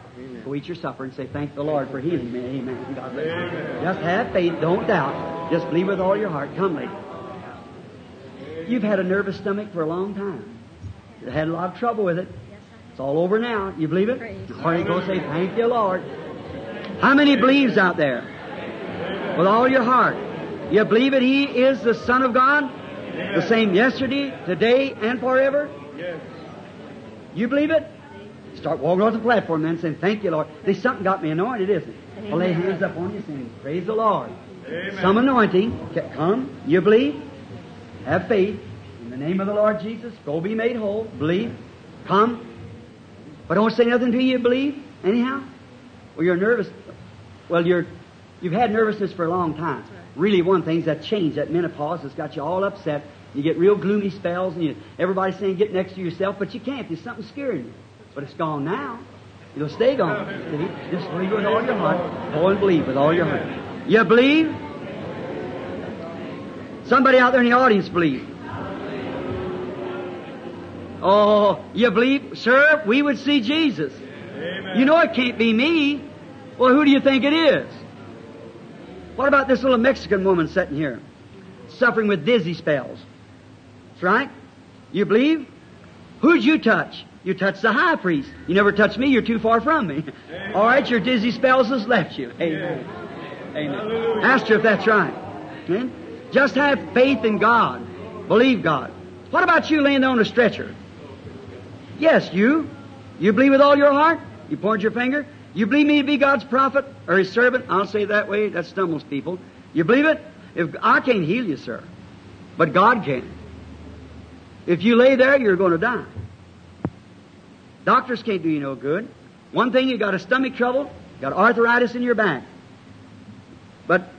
Go eat your supper and say, Thank the Lord for healing me. Amen. God bless you. Just have faith. Don't doubt. Just believe with all your heart. Come, lady. You've had a nervous stomach for a long time. You had a lot of trouble with it. It's all over now. You believe it? Praise All right, go say, Thank you, Lord. How many believes out there? with all your heart. You believe that He is the Son of God, the same yesterday, today, and forever? Yes. You believe it? Start walking off the platform then saying, Thank you, Lord. There's something got me anointed, isn't it? Well, lay hands up on you saying, Praise the Lord. Amen. Some anointing. Come. You believe? Have faith. In the name of the Lord Jesus, go be made whole. Believe. Come. But don't say nothing till you believe, anyhow. Well, you're nervous. Well, you're, you've had nervousness for a long time. Really, one thing's that change, that menopause has got you all upset. You get real gloomy spells, and you, everybody's saying get next to yourself, but you can't. There's something scaring you. But it's gone now. It'll stay gone. See? Just believe with all your heart. Go and believe with all your heart. You believe? Somebody out there in the audience believe. Oh, you believe, sir? We would see Jesus. Amen. You know it can't be me. Well, who do you think it is? What about this little Mexican woman sitting here, suffering with dizzy spells? That's right. You believe? Who'd you touch? You touched the high priest. You never touched me. You're too far from me. All right, your dizzy spells has left you. Amen. Amen. Hallelujah. Ask her if that's right. Amen. Just have faith in God. Believe God. What about you laying there on a stretcher? Yes, you. You believe with all your heart? You point your finger? You believe me to be God's prophet or His servant? I'll say it that way. That stumbles people. You believe it? If I can't heal you, sir, but God can. If you lay there, you're going to die. Doctors can't do you no good. One thing, you got a stomach trouble, got arthritis in your back. But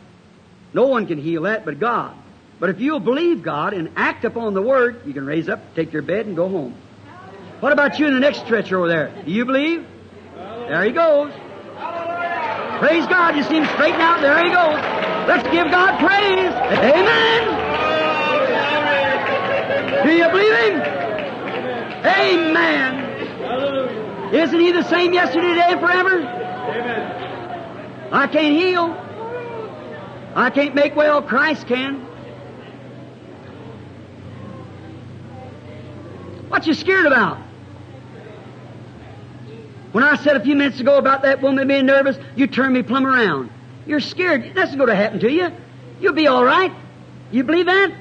no one can heal that but God. But if you'll believe God and act upon the Word, you can raise up, take your bed, and go home. What about you in the next stretcher over there? Do you believe? There he goes. Praise God. You see him straighten out. There he goes. Let's give God praise. Amen. Do you believe him? Amen. Isn't he the same yesterday, today, and forever? Amen. I can't heal. I can't make well. Christ can. What you scared about? When I said a few minutes ago about that woman being nervous, you turned me plumb around. You're scared. That's going to happen to you. You'll be all right. You believe that?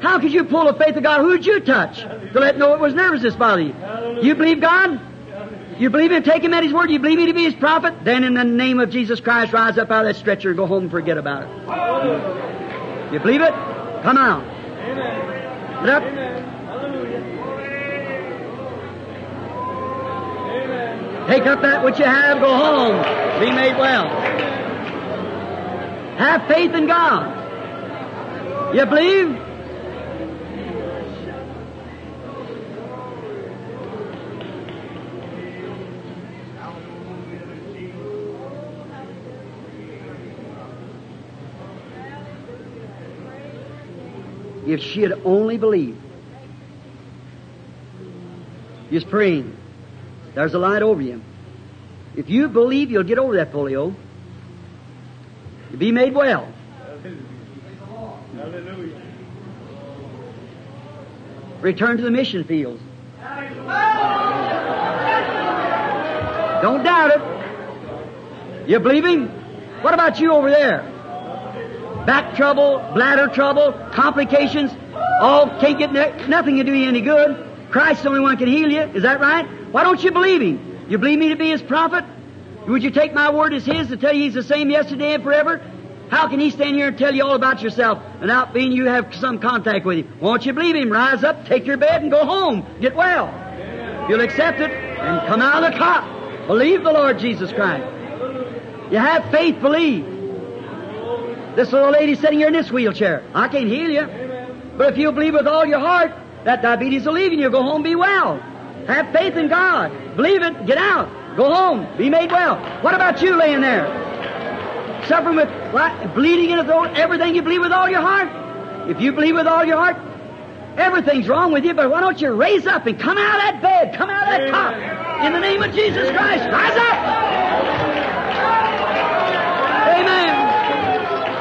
How could you pull the faith of God? Who'd you touch to let know it was nervousness you? You believe God? You believe Him? Take Him at His word. You believe Him to be His prophet? Then, in the name of Jesus Christ, rise up out of that stretcher and go home and forget about it. You believe it? Come out. Amen. Get up. Amen. Take up that which you have. Go home. Be made well. Have faith in God. You believe? If she had only believed. Just praying. There's a light over you. If you believe, you'll get over that polio. You'll be made well. Hallelujah. Return to the mission fields. Don't doubt it. You believe him? What about you over there? Back trouble, bladder trouble, complications, all can't get nothing to do you any good. Christ's the only one can heal you. Is that right? Why don't you believe him? You believe me to be his prophet? Would you take my word as his to tell you he's the same yesterday and forever? How can he stand here and tell you all about yourself without being you have some contact with him? Won't you believe him? Rise up, take your bed, and go home. Get well. You'll accept it and come out of the cot. Believe the Lord Jesus Christ. You have faith, believe. This little lady sitting here in this wheelchair, I can't heal you. But if you believe with all your heart, that diabetes will leave you you'll go home be well. Have faith in God. Believe it. Get out. Go home. Be made well. What about you laying there? Suffering with bleeding in the throat, everything you believe with all your heart? If you believe with all your heart, everything's wrong with you, but why don't you raise up and come out of that bed, come out of that cot, in the name of Jesus Christ. Rise up!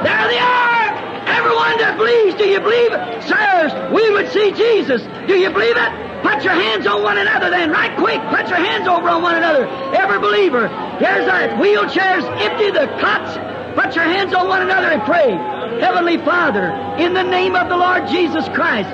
There they are! Everyone that believes, do you believe? Sirs, we would see Jesus. Do you believe it? Put your hands on one another then, right quick. Put your hands over on one another. Every believer. Here's our wheelchairs empty, the cots Put your hands on one another and pray. Heavenly Father, in the name of the Lord Jesus Christ,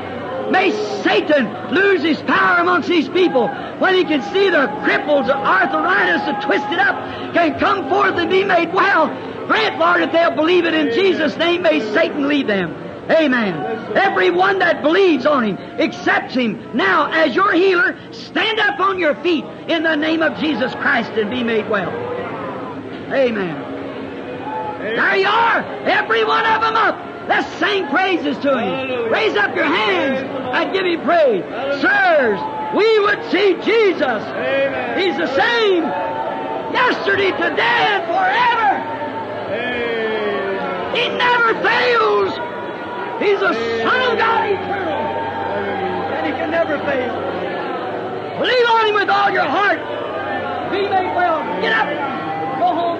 may Satan lose his power amongst these people when he can see the cripples, the arthritis, the twisted up, can come forth and be made well. Grant, Lord, if they'll believe it in Jesus' name, may Satan leave them. Amen. Everyone that believes on Him, accepts Him now as your healer, stand up on your feet in the name of Jesus Christ and be made well. Amen. There you are, every one of them up. Let's sing praises to Him. Raise up your hands and give Him praise. Sirs, we would see Jesus. He's the same yesterday, today, and forever. He never fails. He's the Son of God eternal. And He can never fail. Believe on Him with all your heart. Be made well. Get up. Go home.